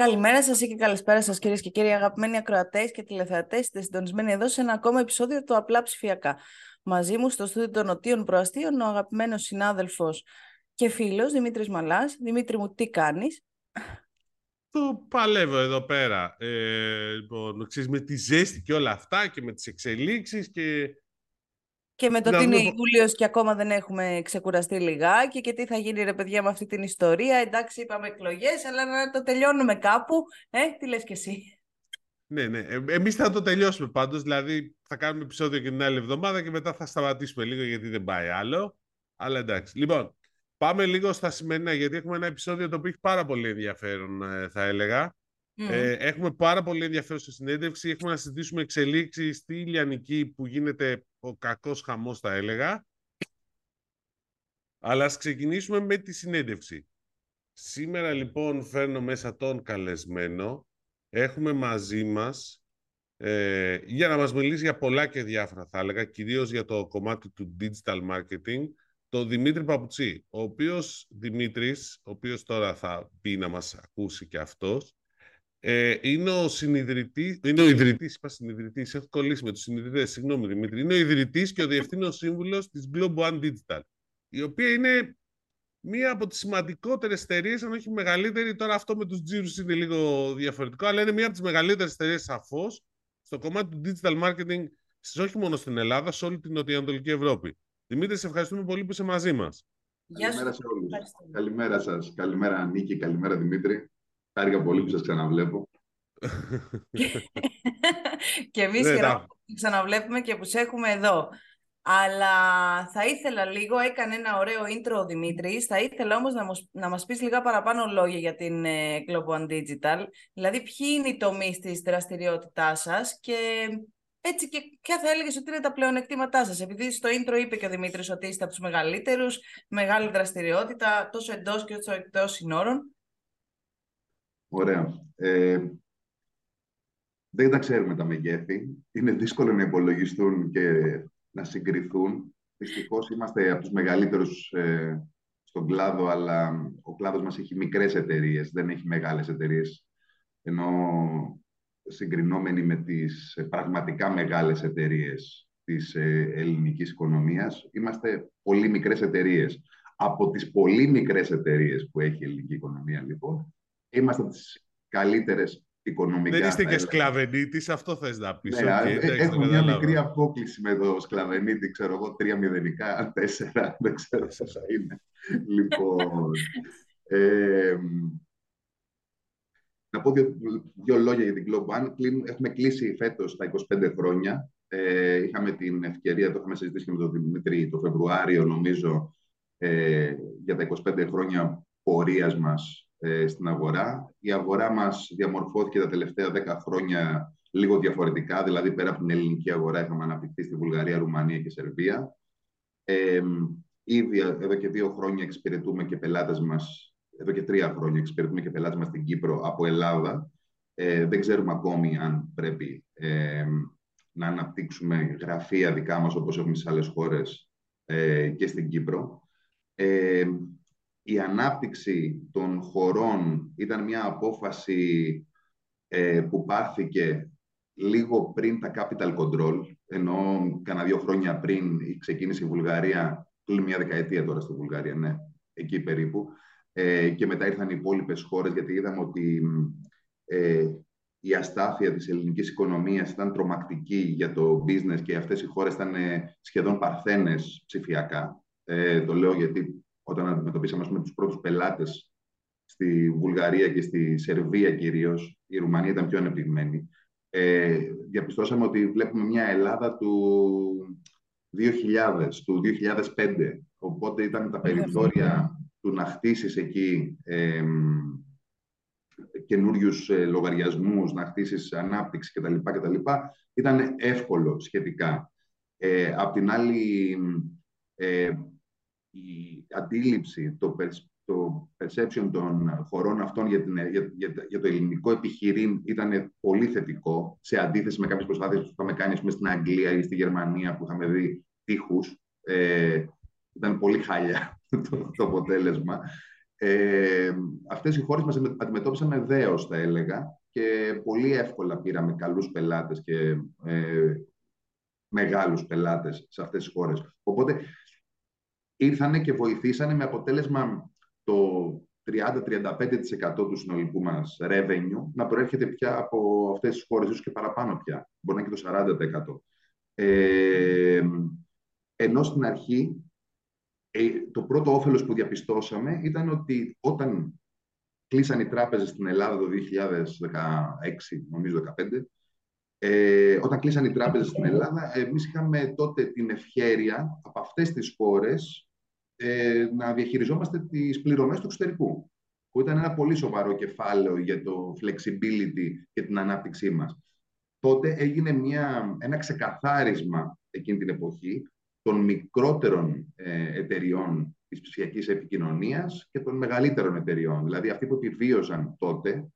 Καλημέρα σας και καλησπέρα σας, κυρίες και κύριοι, αγαπημένοι ακροατές και τηλεθεατές. Είστε συντονισμένοι εδώ σε ένα ακόμα επεισόδιο του Απλά Ψηφιακά. Μαζί μου στο στούντιο των Νοτίων Προαστίων, ο αγαπημένος συνάδελφος και φίλος Δημήτρης Μαλάς. Δημήτρη μου, τι κάνεις; Το παλεύω εδώ πέρα. Ε, λοιπόν, ξέρεις, με τη ζέστη και όλα αυτά και με τις εξελίξεις και και με το ότι είναι Ιούλιος και ακόμα δεν έχουμε ξεκουραστεί λιγάκι και τι θα γίνει ρε παιδιά με αυτή την ιστορία. Εντάξει, είπαμε εκλογές, αλλά να το τελειώνουμε κάπου. Ε, τι λες και εσύ. Ναι, ναι. Ε, εμείς θα το τελειώσουμε πάντως. Δηλαδή θα κάνουμε επεισόδιο και την άλλη εβδομάδα και μετά θα σταματήσουμε λίγο γιατί δεν πάει άλλο. Αλλά εντάξει. Λοιπόν, πάμε λίγο στα σημερινά γιατί έχουμε ένα επεισόδιο το οποίο έχει πάρα πολύ ενδιαφέρον ε, θα έλεγα. Ε, έχουμε πάρα πολύ ενδιαφέρον στη συνέντευξη. Έχουμε να συζητήσουμε εξελίξεις στη Λιανική που γίνεται ο κακός χαμός θα έλεγα. Αλλά ας ξεκινήσουμε με τη συνέντευξη. Σήμερα λοιπόν φέρνω μέσα τον καλεσμένο. Έχουμε μαζί μας ε, για να μας μιλήσει για πολλά και διάφορα θα έλεγα, κυρίως για το κομμάτι του digital marketing, το Δημήτρη Παπουτσί, ο οποίος Δημήτρης, ο οποίος τώρα θα πει να μας ακούσει και αυτός, ε, είναι ο συνειδητή, είναι ο ιδρυτής, είπα συνειδητής, έχω κολλήσει με τους συνειδητές, συγγνώμη Δημήτρη. Είναι ο ιδρυτής και ο διευθύνων σύμβουλος της Globe One Digital, η οποία είναι μία από τις σημαντικότερες εταιρείες, αν όχι μεγαλύτερη. Τώρα αυτό με τους τζίρους είναι λίγο διαφορετικό, αλλά είναι μία από τις μεγαλύτερες εταιρείες σαφώς στο κομμάτι του digital marketing, όχι μόνο στην Ελλάδα, σε όλη την Νοτιοανατολική Ευρώπη. Δημήτρη, σε ευχαριστούμε πολύ που είσαι μαζί μας. Καλημέρα σε όλους. Καλημέρα σας. Καλημέρα Νίκη, καλημέρα Δημήτρη. Χάρηκα πολύ που σας ξαναβλέπω. και εμείς ναι, χαιρόμαστε που ξαναβλέπουμε και που σε έχουμε εδώ. Αλλά θα ήθελα λίγο, έκανε ένα ωραίο intro ο Δημήτρης, θα ήθελα όμως να, μας, να μας πεις λίγα παραπάνω λόγια για την ε, Global One Digital, δηλαδή ποιοι είναι οι τομείς της δραστηριότητάς σας και έτσι και ποια θα έλεγες ότι είναι τα πλεονεκτήματά σας; Επειδή στο intro είπε και ο Δημήτρης ότι είστε από τους μεγαλύτερους, μεγάλη δραστηριότητα τόσο εντός και όσο εκτός συνόρων. Ωραία. Ε, δεν τα ξέρουμε τα μεγέθη. Είναι δύσκολο να υπολογιστούν και να συγκριθούν. Δυστυχώς είμαστε από τους μεγαλύτερους ε, στον κλάδο, αλλά ο κλάδος μας έχει μικρές εταιρείες, δεν έχει μεγάλες εταιρείες. Ενώ συγκρινόμενοι με τις πραγματικά μεγάλες εταιρείες της ε, ελληνικής οικονομίας, είμαστε πολύ μικρές εταιρείες. Από τις πολύ μικρές εταιρείες που έχει η ελληνική οικονομία, λοιπόν, είμαστε από τις καλύτερες οικονομικά. Δεν είστε και σκλαβενίτης, αυτό θες να πεις. Ναι, okay, έχουμε μια μικρή απόκληση με το σκλαβενίτη, ξέρω εγώ, τρία μηδενικά, τέσσερα, δεν ξέρω πόσα είναι. λοιπόν, ε, να πω δύο, δύο, λόγια για την Globe One. Έχουμε κλείσει φέτος τα 25 χρόνια. Ε, είχαμε την ευκαιρία, το είχαμε συζητήσει με τον Δημήτρη το Φεβρουάριο, νομίζω, ε, για τα 25 χρόνια πορείας μας ε, στην αγορά. Η αγορά μας διαμορφώθηκε τα τελευταία 10 χρόνια λίγο διαφορετικά, δηλαδή πέρα από την ελληνική αγορά είχαμε αναπτυχθεί στη Βουλγαρία, Ρουμανία και Σερβία. Ε, ήδη εδώ και δύο χρόνια εξυπηρετούμε και πελάτες μας, εδώ και τρία χρόνια εξυπηρετούμε και πελάτες μας στην Κύπρο από Ελλάδα. Ε, δεν ξέρουμε ακόμη αν πρέπει ε, να αναπτύξουμε γραφεία δικά μας όπως έχουμε σε άλλες χώρες ε, και στην Κύπρο. Ε, η ανάπτυξη των χωρών ήταν μια απόφαση ε, που πάρθηκε λίγο πριν τα capital control, ενώ κανένα δύο χρόνια πριν ξεκίνησε η Βουλγαρία, πλην μια δεκαετία τώρα στη Βουλγαρία, ναι, εκεί περίπου, ε, και μετά ήρθαν οι υπόλοιπες χώρες, γιατί είδαμε ότι ε, η αστάθεια της ελληνικής οικονομίας ήταν τρομακτική για το business και αυτές οι χώρες ήταν σχεδόν παρθένες ψηφιακά. Ε, το λέω γιατί όταν αντιμετωπίσαμε με τους πρώτους πελάτες στη Βουλγαρία και στη Σερβία κυρίως, η Ρουμανία ήταν πιο ανεπτυγμένη, ε, διαπιστώσαμε ότι βλέπουμε μια Ελλάδα του 2000, του 2005. Οπότε ήταν τα περιθώρια του να χτίσεις εκεί ε, καινούριους ε, λογαριασμούς, να χτίσεις ανάπτυξη κτλ. κτλ. Ήταν εύκολο σχετικά. Ε, απ' την άλλη, ε, η αντίληψη, το, το perception των χωρών αυτών για, την, για, για, το ελληνικό επιχειρήν ήταν πολύ θετικό, σε αντίθεση με κάποιες προσπάθειες που είχαμε κάνει πούμε, στην Αγγλία ή στη Γερμανία που είχαμε δει τείχους. Ε, ήταν πολύ χάλια το, το αποτέλεσμα. Ε, αυτές οι χώρες μας αντιμετώπισαν με δέος, θα έλεγα, και πολύ εύκολα πήραμε καλούς πελάτες και ε, μεγάλους πελάτες σε αυτές τις χώρες. Οπότε ήρθανε και βοηθήσανε με αποτέλεσμα το 30-35% του συνολικού μας revenue να προέρχεται πια από αυτές τις χώρες, ίσως και παραπάνω πια. Μπορεί να είναι και το 40%. Ε, ενώ στην αρχή ε, το πρώτο όφελος που διαπιστώσαμε ήταν ότι όταν κλείσαν οι τράπεζες στην Ελλάδα το 2016, νομίζω 2015, ε, όταν κλείσαν οι τράπεζες στην Ελλάδα, εμείς είχαμε τότε την ευχέρεια από αυτές τις χώρες ε, να διαχειριζόμαστε τις πληρωμές του εξωτερικού, που ήταν ένα πολύ σοβαρό κεφάλαιο για το flexibility και την ανάπτυξή μας. Τότε έγινε μια, ένα ξεκαθάρισμα εκείνη την εποχή των μικρότερων ε, εταιριών της ψηφιακής επικοινωνίας και των μεγαλύτερων εταιριών. Δηλαδή αυτοί που επιβίωσαν τότε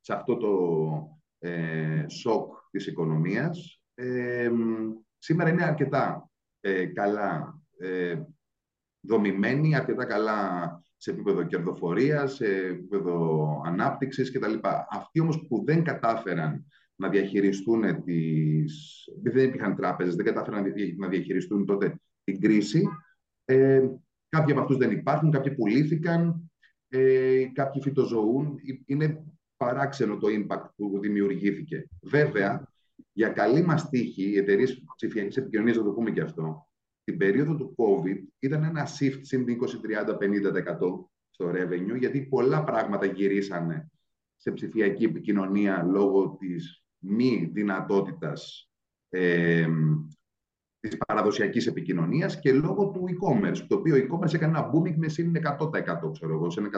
σε αυτό το ε, σοκ της οικονομίας, ε, σήμερα είναι αρκετά ε, καλά ε, δομημένοι, αρκετά καλά σε επίπεδο κερδοφορίας, σε επίπεδο ανάπτυξης κτλ. Αυτοί όμως που δεν κατάφεραν να διαχειριστούν τις... Δεν υπήρχαν τράπεζες, δεν κατάφεραν να διαχειριστούν τότε την κρίση. Ε, κάποιοι από αυτούς δεν υπάρχουν, κάποιοι πουλήθηκαν, ε, κάποιοι φυτοζωούν. Είναι παράξενο το impact που δημιουργήθηκε. Βέβαια, για καλή μας τύχη, οι εταιρείες ψηφιακής επικοινωνίας, θα το πούμε και αυτό, την περίοδο του COVID ήταν ένα shift συν 20, 30, 50% στο revenue, γιατί πολλά πράγματα γυρίσανε σε ψηφιακή επικοινωνία λόγω της μη δυνατότητας ε, της παραδοσιακής επικοινωνίας και λόγω του e-commerce, το οποίο e-commerce έκανε ένα booming με συν 100%, ξέρω εγώ, σε 120%.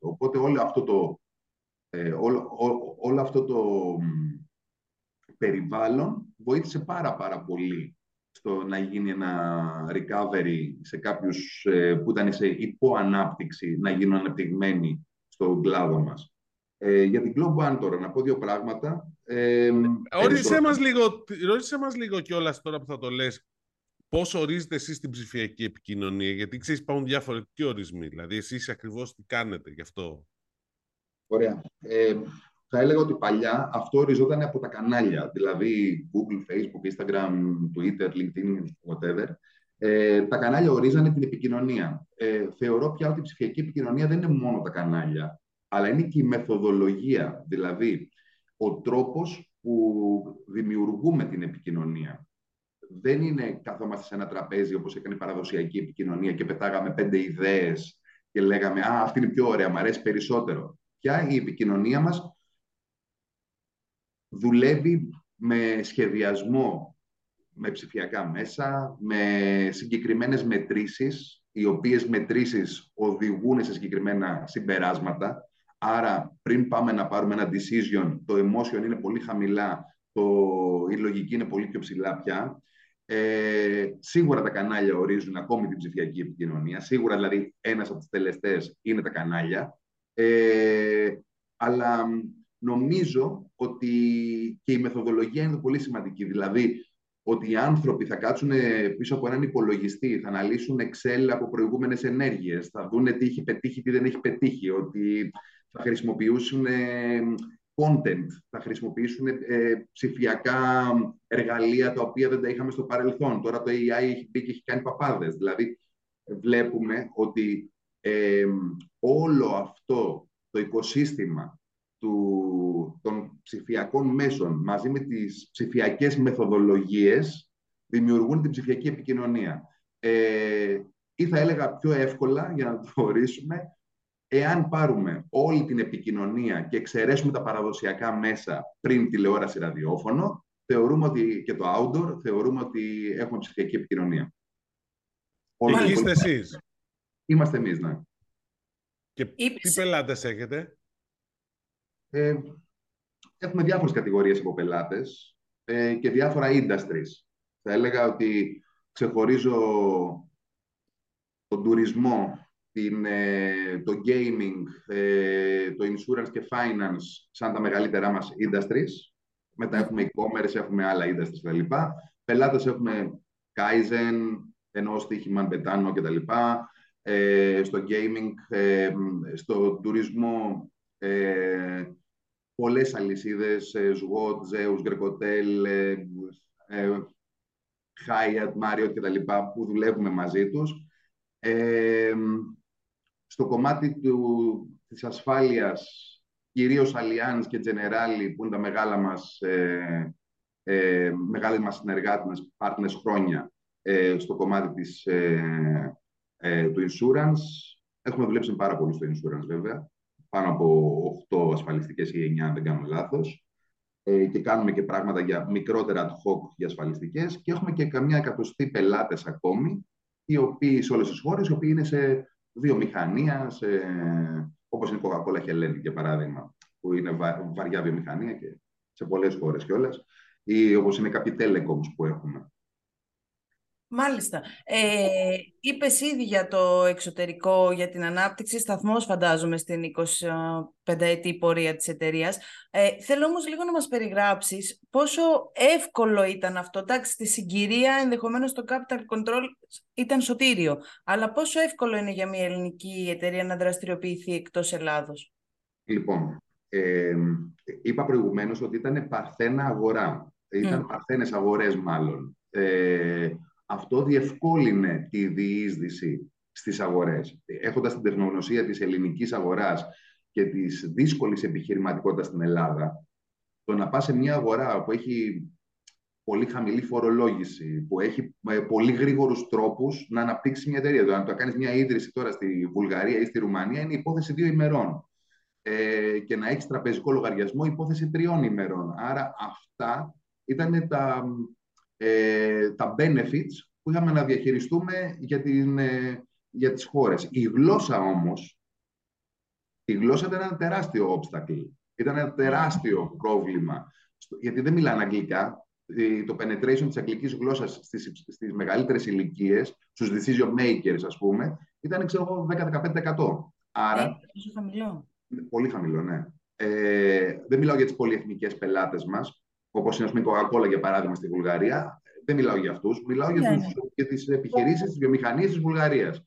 Οπότε όλο αυτό το, ε, όλο, όλο αυτό το περιβάλλον βοήθησε πάρα πάρα πολύ στο να γίνει ένα recovery σε κάποιους ε, που ήταν σε υποανάπτυξη να γίνουν αναπτυγμένοι στον κλάδο μας. Ε, για την Globe One τώρα, να πω δύο πράγματα. Ε, όρισε, μας λίγο, όρισε μας λίγο κιόλας τώρα που θα το λες, πώς ορίζετε εσείς την ψηφιακή επικοινωνία, γιατί ξέρεις υπάρχουν διαφορετικοί ορισμοί, δηλαδή εσείς ακριβώς τι κάνετε γι' αυτό; Ωραία. Ε, θα έλεγα ότι παλιά αυτό οριζόταν από τα κανάλια, δηλαδή Google, Facebook, Instagram, Twitter, LinkedIn, whatever. Ε, τα κανάλια ορίζανε την επικοινωνία. Ε, θεωρώ πια ότι η ψηφιακή επικοινωνία δεν είναι μόνο τα κανάλια αλλά είναι και η μεθοδολογία, δηλαδή ο τρόπος που δημιουργούμε την επικοινωνία. Δεν είναι καθόμαστε σε ένα τραπέζι όπως έκανε η παραδοσιακή επικοινωνία και πετάγαμε πέντε ιδέες και λέγαμε «Α, αυτή είναι πιο ωραία, μου αρέσει περισσότερο». Πια η επικοινωνία μας δουλεύει με σχεδιασμό, με ψηφιακά μέσα, με συγκεκριμένες μετρήσεις, οι οποίες μετρήσεις οδηγούν σε συγκεκριμένα συμπεράσματα. Άρα, πριν πάμε να πάρουμε ένα decision, το emotion είναι πολύ χαμηλά, το, η λογική είναι πολύ πιο ψηλά πια. Ε, σίγουρα τα κανάλια ορίζουν ακόμη την ψηφιακή επικοινωνία. Σίγουρα, δηλαδή, ένας από τους τελεστές είναι τα κανάλια. Ε, αλλά νομίζω ότι και η μεθοδολογία είναι πολύ σημαντική. Δηλαδή, ότι οι άνθρωποι θα κάτσουν πίσω από έναν υπολογιστή, θα αναλύσουν Excel από προηγούμενες ενέργειες, θα δουν τι έχει πετύχει, τι δεν έχει πετύχει, ότι θα χρησιμοποιήσουν ε, content, θα χρησιμοποιήσουν ε, ψηφιακά εργαλεία τα οποία δεν τα είχαμε στο παρελθόν. Τώρα το AI έχει μπει και έχει κάνει παπάδες. Δηλαδή, βλέπουμε ότι ε, όλο αυτό το οικοσύστημα του, των ψηφιακών μέσων μαζί με τις ψηφιακές μεθοδολογίες δημιουργούν την ψηφιακή επικοινωνία. Ε, ή θα έλεγα πιο εύκολα, για να το ορίσουμε, εάν πάρουμε όλη την επικοινωνία και εξαιρέσουμε τα παραδοσιακά μέσα πριν τηλεόραση ραδιόφωνο, θεωρούμε ότι και το outdoor θεωρούμε ότι έχουμε ψηφιακή επικοινωνία. Όλοι είστε εσείς. Είμαστε εμείς, ναι. Και τι πελάτες έχετε; Ε, έχουμε διάφορες κατηγορίες από πελάτες ε, και διάφορα industries. Θα έλεγα ότι ξεχωρίζω τον τουρισμό την, ε, το gaming, ε, το insurance και finance σαν τα μεγαλύτερά μας industries. Μετά έχουμε e-commerce, έχουμε άλλα industries κτλ. Πελάτες έχουμε Kaizen, ενώ στοίχημα, Betano κτλ. ε, στο gaming, ε, στο τουρισμό, ε, πολλές αλυσίδες, ε, Zwout, Zeus, Grecotel, ε, ε, Hyatt, Marriott κτλ. που δουλεύουμε μαζί τους. Ε, στο κομμάτι του, της ασφάλειας, κυρίως Allianz και Generali, που είναι τα μεγάλα μας, ε, ε, μεγάλοι μας συνεργάτες, partners χρόνια, ε, στο κομμάτι της, ε, ε, του insurance. Έχουμε δουλέψει πάρα πολύ στο insurance, βέβαια. Πάνω από 8 ασφαλιστικές ή 9, αν δεν κάνω λάθος. Ε, και κάνουμε και πράγματα για μικρότερα ad hoc για ασφαλιστικές. Και έχουμε και καμιά εκατοστή πελάτες ακόμη, οι οποίοι σε όλες τις χώρες, οι οποίοι είναι σε βιομηχανία, σε, όπως είναι η Coca-Cola Hellenic, για παράδειγμα, που είναι βα, βαριά βιομηχανία και σε πολλές χώρες κιόλας, ή όπως είναι κάποιοι telecoms που έχουμε. Μάλιστα. Ε, Είπες ήδη για το εξωτερικό, για την ανάπτυξη σταθμός, φαντάζομαι, στην 25ετή πορεία της εταιρείας. Ε, θέλω όμως λίγο να μας περιγράψεις πόσο εύκολο ήταν αυτό. Εντάξει, στη συγκυρία ενδεχομένως το capital control ήταν σωτήριο, αλλά πόσο εύκολο είναι για μια ελληνική εταιρεία να δραστηριοποιηθεί εκτός Ελλάδος; Λοιπόν, ε, είπα προηγουμένως ότι ήταν παρθένα αγορά. Ήταν mm. παρθένες αγορές μάλλον. Ε, αυτό διευκόλυνε τη διείσδυση στις αγορές. Έχοντας την τεχνογνωσία της ελληνικής αγοράς και της δύσκολης επιχειρηματικότητας στην Ελλάδα, το να πας σε μια αγορά που έχει πολύ χαμηλή φορολόγηση, που έχει ε, πολύ γρήγορους τρόπους να αναπτύξει μια εταιρεία. Το να το κάνεις μια ίδρυση τώρα στη Βουλγαρία ή στη Ρουμανία είναι υπόθεση δύο ημερών. Ε, και να έχεις τραπεζικό λογαριασμό υπόθεση τριών ημερών. Άρα αυτά ήταν τα, ε, τα benefits που είχαμε να διαχειριστούμε για, την, ε, για τις χώρες. Η γλώσσα όμως, η γλώσσα ήταν ένα τεράστιο obstacle. Ήταν ένα τεράστιο πρόβλημα. Γιατί δεν μιλάνε αγγλικά. Το penetration της αγγλικής γλώσσας στις, στις μεγαλύτερες ηλικίες, στους decision makers, ας πούμε, ήταν, ξέρω εγώ, 10-15%. Άρα... Ε, χαμηλό. Πολύ χαμηλό, ναι. Ε, δεν μιλάω για τις πολυεθνικές πελάτες μας, όπως είναι η Coca-Cola για παράδειγμα στη Βουλγαρία. Δεν μιλάω για αυτούς, μιλάω για, ναι. για τις επιχειρήσεις, τις βιομηχανίες της Βουλγαρίας.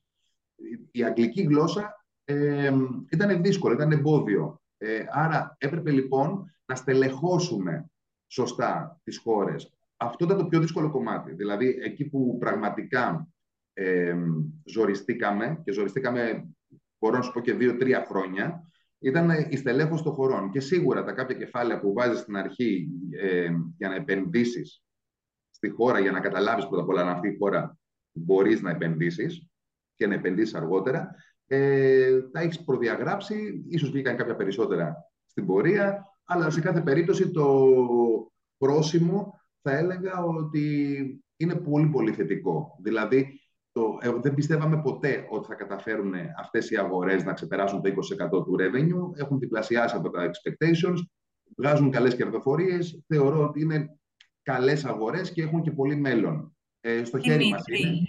Η αγγλική γλώσσα ε, ήταν δύσκολο, ήταν εμπόδιο. Ε, άρα έπρεπε λοιπόν να στελεχώσουμε σωστά τις χώρες. Αυτό ήταν το πιο δύσκολο κομμάτι. Δηλαδή, εκεί που πραγματικά ε, ζοριστήκαμε, και ζοριστήκαμε, μπορώ να σου πω και δύο-τρία χρόνια, ήταν η στελέχωση των χωρών. Και σίγουρα τα κάποια κεφάλαια που βάζεις στην αρχή ε, για να επενδύσεις στη χώρα, για να καταλάβεις πρώτα απ' όλα αν αυτή η χώρα μπορείς να επενδύσεις και να επενδύσεις αργότερα, ε, τα έχεις προδιαγράψει. ίσως βγήκαν κάποια περισσότερα στην πορεία, αλλά σε κάθε περίπτωση το πρόσημο θα έλεγα ότι είναι πολύ πολύ θετικό. Δηλαδή, το, ε, δεν πιστεύαμε ποτέ ότι θα καταφέρουν αυτές οι αγορές να ξεπεράσουν το 20% του revenue. Έχουν διπλασιάσει από τα expectations, βγάζουν καλές κερδοφορίες. Θεωρώ ότι είναι καλές αγορές και έχουν και πολύ μέλλον. Ε, στο χέρι μας είναι.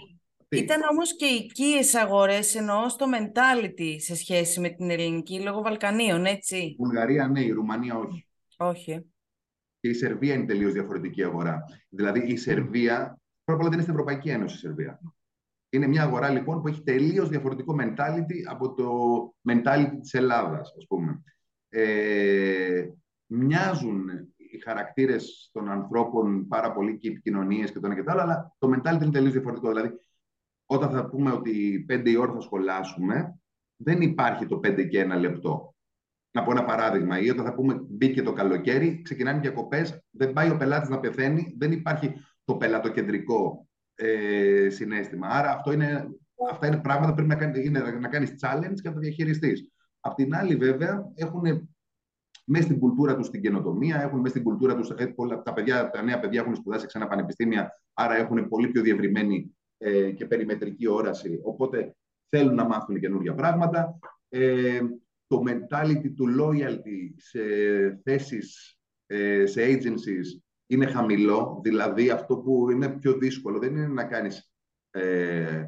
Ήταν όμως και οικίες αγορές, εννοώ στο mentality σε σχέση με την ελληνική, λόγω Βαλκανίων, έτσι. Η Βουλγαρία ναι, η Ρουμανία όχι. Όχι. Και η Σερβία είναι τελείως διαφορετική αγορά. Δηλαδή η Σερβία, πρώτα απ' όλα δεν είναι στην Ευρωπαϊκή Ένωση η Σερβία. Είναι μια αγορά λοιπόν που έχει τελείως διαφορετικό mentality από το mentality της Ελλάδας, ας πούμε. Ε, μοιάζουν οι χαρακτήρες των ανθρώπων πάρα πολύ και οι επικοινωνίες και το ένα και το άλλο, αλλά το mentality είναι τελείως διαφορετικό. Δηλαδή, όταν θα πούμε ότι πέντε η ώρα θα σχολάσουμε, δεν υπάρχει το πέντε και ένα λεπτό. Να πω ένα παράδειγμα. Ή όταν θα πούμε μπήκε το καλοκαίρι, ξεκινάνε διακοπές, δεν πάει ο πελάτης να πεθαίνει, δεν υπάρχει το πελατοκεντρικό ε, συνέστημα. Άρα αυτό είναι, αυτά είναι πράγματα που πρέπει να, κάνει, είναι, να κάνεις challenge και να τα διαχειριστείς. Απ' την άλλη βέβαια έχουν μέσα στην κουλτούρα τους την καινοτομία, έχουν μέσα στην κουλτούρα τους. Ε, τα, παιδιά, τα νέα παιδιά έχουν σπουδάσει σε ένα πανεπιστήμια, άρα έχουν πολύ πιο διευρυμένη ε, και περιμετρική όραση. Οπότε θέλουν να μάθουν καινούργια πράγματα. Ε, το mentality του loyalty σε θέσεις, ε, σε agencies είναι χαμηλό, δηλαδή αυτό που είναι πιο δύσκολο δεν είναι να κάνεις ε,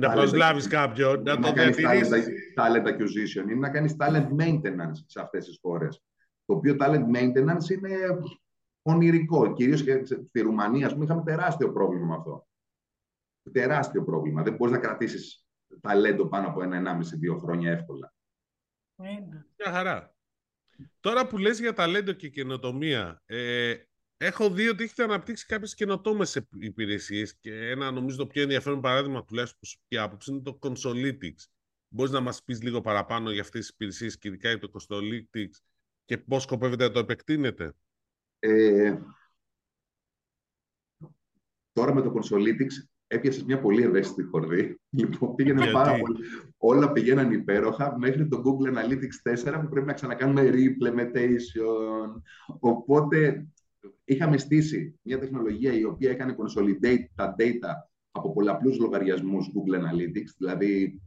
να προσλάβεις κάποιον, να, το διατηρήσεις. Talent, acquisition, είναι να κάνεις talent maintenance σε αυτές τις χώρες. Το οποίο talent maintenance είναι ονειρικό. Κυρίως και στη Ρουμανία, ας πούμε, είχαμε τεράστιο πρόβλημα με αυτό. Τεράστιο πρόβλημα. Δεν μπορείς να κρατήσεις ταλέντο πάνω από ένα 1,5-2 χρόνια εύκολα. Μια χαρά. Τώρα που λες για ταλέντο και καινοτομία, ε, έχω δει ότι έχετε αναπτύξει κάποιες καινοτόμες υπηρεσίες και ένα νομίζω το πιο ενδιαφέρον παράδειγμα τουλάχιστον προσωπική άποψη είναι το Consolitics. Μπορείς να μας πεις λίγο παραπάνω για αυτές τις υπηρεσίες και ειδικά για το Consolitics και πώς σκοπεύετε να το επεκτείνετε; Ε, τώρα με το Consolitics έπιασες μια πολύ ευαίσθητη χορδή. Λοιπόν, πήγαινε πάρα πολύ. Όλα πηγαίναν υπέροχα μέχρι το Google Analytics 4 που πρέπει να ξανακάνουμε re-implementation. Οπότε είχαμε στήσει μια τεχνολογία η οποία έκανε consolidate τα data από πολλαπλούς λογαριασμούς Google Analytics. Δηλαδή,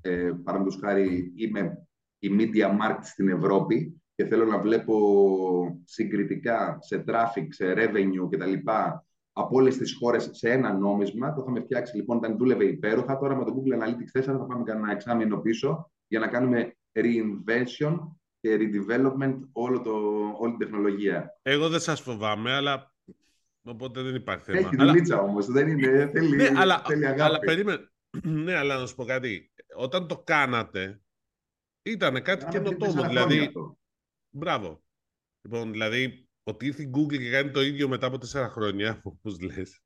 ε, παραδείγματος χάρη, είμαι η Media Markt στην Ευρώπη και θέλω να βλέπω συγκριτικά σε traffic, σε revenue κτλ από όλες τις χώρες σε ένα νόμισμα. Το είχαμε φτιάξει λοιπόν όταν δούλευε υπέροχα. Τώρα με το Google Analytics 4 θα πάμε κανένα εξάμεινο πίσω για να κάνουμε reinvention και redevelopment όλο το, όλη την τεχνολογία. Εγώ δεν σας φοβάμαι, αλλά οπότε δεν υπάρχει θέμα. Έχει δουλίτσα όμως. Δεν είναι. Θέλει, ναι, αλλά, θέλει αγάπη. Αλλά περίμενε. ναι, αλλά να σου πω κάτι. Όταν το κάνατε, ήταν κάτι καινοτόμο. Δηλαδή. Μπράβο. Λοιπόν, δηλαδή ότι ήρθε η Google και κάνει το ίδιο μετά από τέσσερα χρόνια, όπως λες.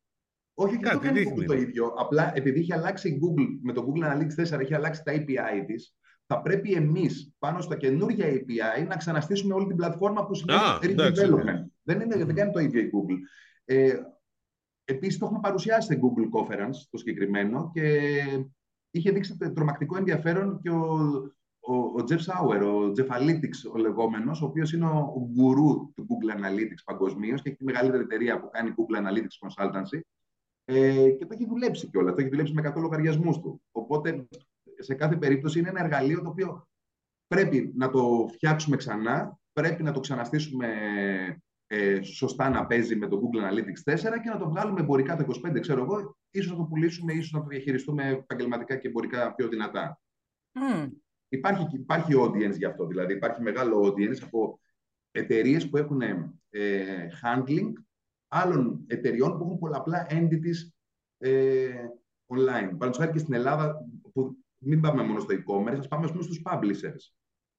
Όχι, δεν το κάνει Google το ίδιο. Απλά επειδή έχει αλλάξει η Google, με το Google Analytics 4 έχει αλλάξει τα API της, θα πρέπει εμείς πάνω στα καινούργια API να ξαναστήσουμε όλη την πλατφόρμα που σημαίνει redevelopment. Δεν, είναι, δεν κάνει το ίδιο η Google. Ε, Επίσης, το έχουμε παρουσιάσει στην Google Conference το συγκεκριμένο και είχε δείξει τρομακτικό ενδιαφέρον και ο ο, ο Jeff Sauer, ο Jeff Analytics ο λεγόμενος, ο οποίος είναι ο, ο γκουρού του Google Analytics παγκοσμίως και έχει τη μεγαλύτερη εταιρεία που κάνει Google Analytics Consultancy ε, και το έχει δουλέψει κιόλας, το έχει δουλέψει με 100 λογαριασμούς του. Οπότε, σε κάθε περίπτωση είναι ένα εργαλείο το οποίο πρέπει να το φτιάξουμε ξανά, πρέπει να το ξαναστήσουμε ε, σωστά να παίζει με το Google Analytics 4 και να το βγάλουμε εμπορικά το 25, ξέρω εγώ, ίσως να το πουλήσουμε, ίσως να το διαχειριστούμε επαγγελματικά και εμπορικά πιο δυνατά. Mm. Υπάρχει, υπάρχει audience γι' αυτό, δηλαδή υπάρχει μεγάλο audience από εταιρείες που έχουν ε, handling άλλων εταιριών που έχουν πολλαπλά entities ε, online. Παραδείγματο χάρη και στην Ελλάδα, που μην πάμε μόνο στο e-commerce, ας πάμε στους publishers.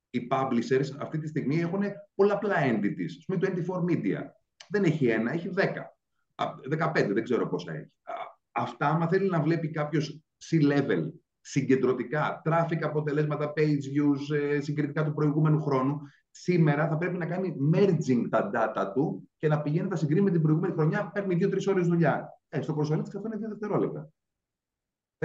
Οι publishers αυτή τη στιγμή έχουν πολλαπλά entities. Α πούμε το 24 Media. Δεν έχει ένα, έχει 10. 15, δεν ξέρω πόσα έχει. Αυτά, άμα θέλει να βλέπει κάποιος C-level συγκεντρωτικά, traffic αποτελέσματα, page views, ε, συγκριτικά του προηγούμενου χρόνου. Σήμερα θα πρέπει να κάνει merging τα data του και να πηγαίνει να συγκρίνει με την προηγούμενη χρονιά, παίρνει δύο-τρει ώρες δουλειά. Ε, στο προσωρινή αυτό είναι δύο δευτερόλεπτα.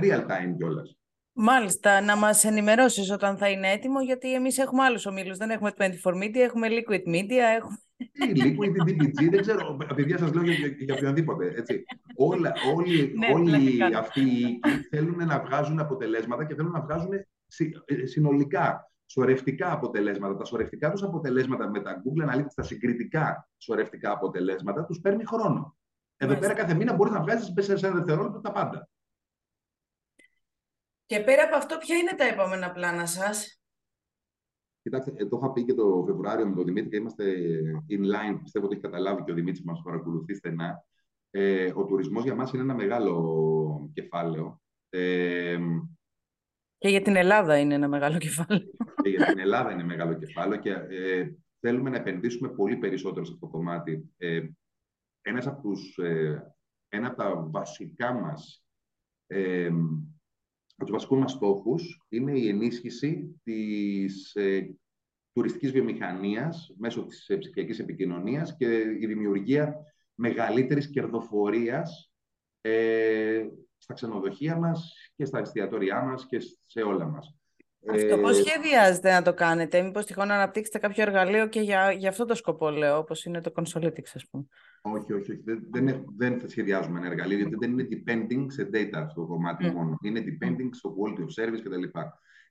Real time κιόλας. Μάλιστα, να μας ενημερώσεις όταν θα είναι έτοιμο, γιατί εμείς έχουμε άλλους ομίλους. Δεν έχουμε 24 Media, έχουμε Liquid Media. Έχουμε... Τι, Liquid, DPG, δεν ξέρω. Παιδιά, σας λέω για, για οποιονδήποτε. Έτσι. Όλα, όλοι ναι, όλοι αυτοί οι οίκοι θέλουν να βγάζουν αποτελέσματα και θέλουν να βγάζουν ε, συνολικά σορευτικά αποτελέσματα. Τα σορευτικά τους αποτελέσματα με τα Google Analytics, τα συγκριτικά σορευτικά αποτελέσματα, τους παίρνει χρόνο. Εδώ πέρα κάθε μήνα μπορείς να βγάζεις μέσα σε ένα δευτερόλεπτο τα πάντα. Και πέρα από αυτό, ποια είναι τα επόμενα πλάνα σας; Κοιτάξτε, ε, το είχα πει και το Φεβρουάριο με τον Δημήτρη και είμαστε in line. Πιστεύω ότι έχει καταλάβει και ο Δημήτρης μας παρακολουθεί στενά. Ε, ο τουρισμός για μας είναι ένα μεγάλο κεφάλαιο. Ε, και για την Ελλάδα είναι ένα μεγάλο κεφάλαιο. Και για την Ελλάδα είναι μεγάλο κεφάλαιο και ε, θέλουμε να επενδύσουμε πολύ περισσότερο σε αυτό το κομμάτι. Ε, ένας από τους, ε, ένα από τα βασικά μας ε, από τους βασικούς μας στόχους είναι η ενίσχυση της ε, τουριστικής βιομηχανίας μέσω της ε, ψηφιακής επικοινωνίας και η δημιουργία μεγαλύτερης κερδοφορίας ε, στα ξενοδοχεία μας και στα εστιατόριά μας και σε όλα μας. Αυτό ε, πώς σχεδιάζετε να το κάνετε, μήπως τυχόν να αναπτύξετε κάποιο εργαλείο και για, για αυτό το σκοπό, λέω, όπως είναι το Consolitics, ας πούμε. Όχι, όχι, όχι. Δεν, δεν, δεν θα σχεδιάζουμε ένα εργαλείο, γιατί δεν είναι depending σε data στο κομμάτι mm. μόνο. Είναι depending στο quality of service κτλ.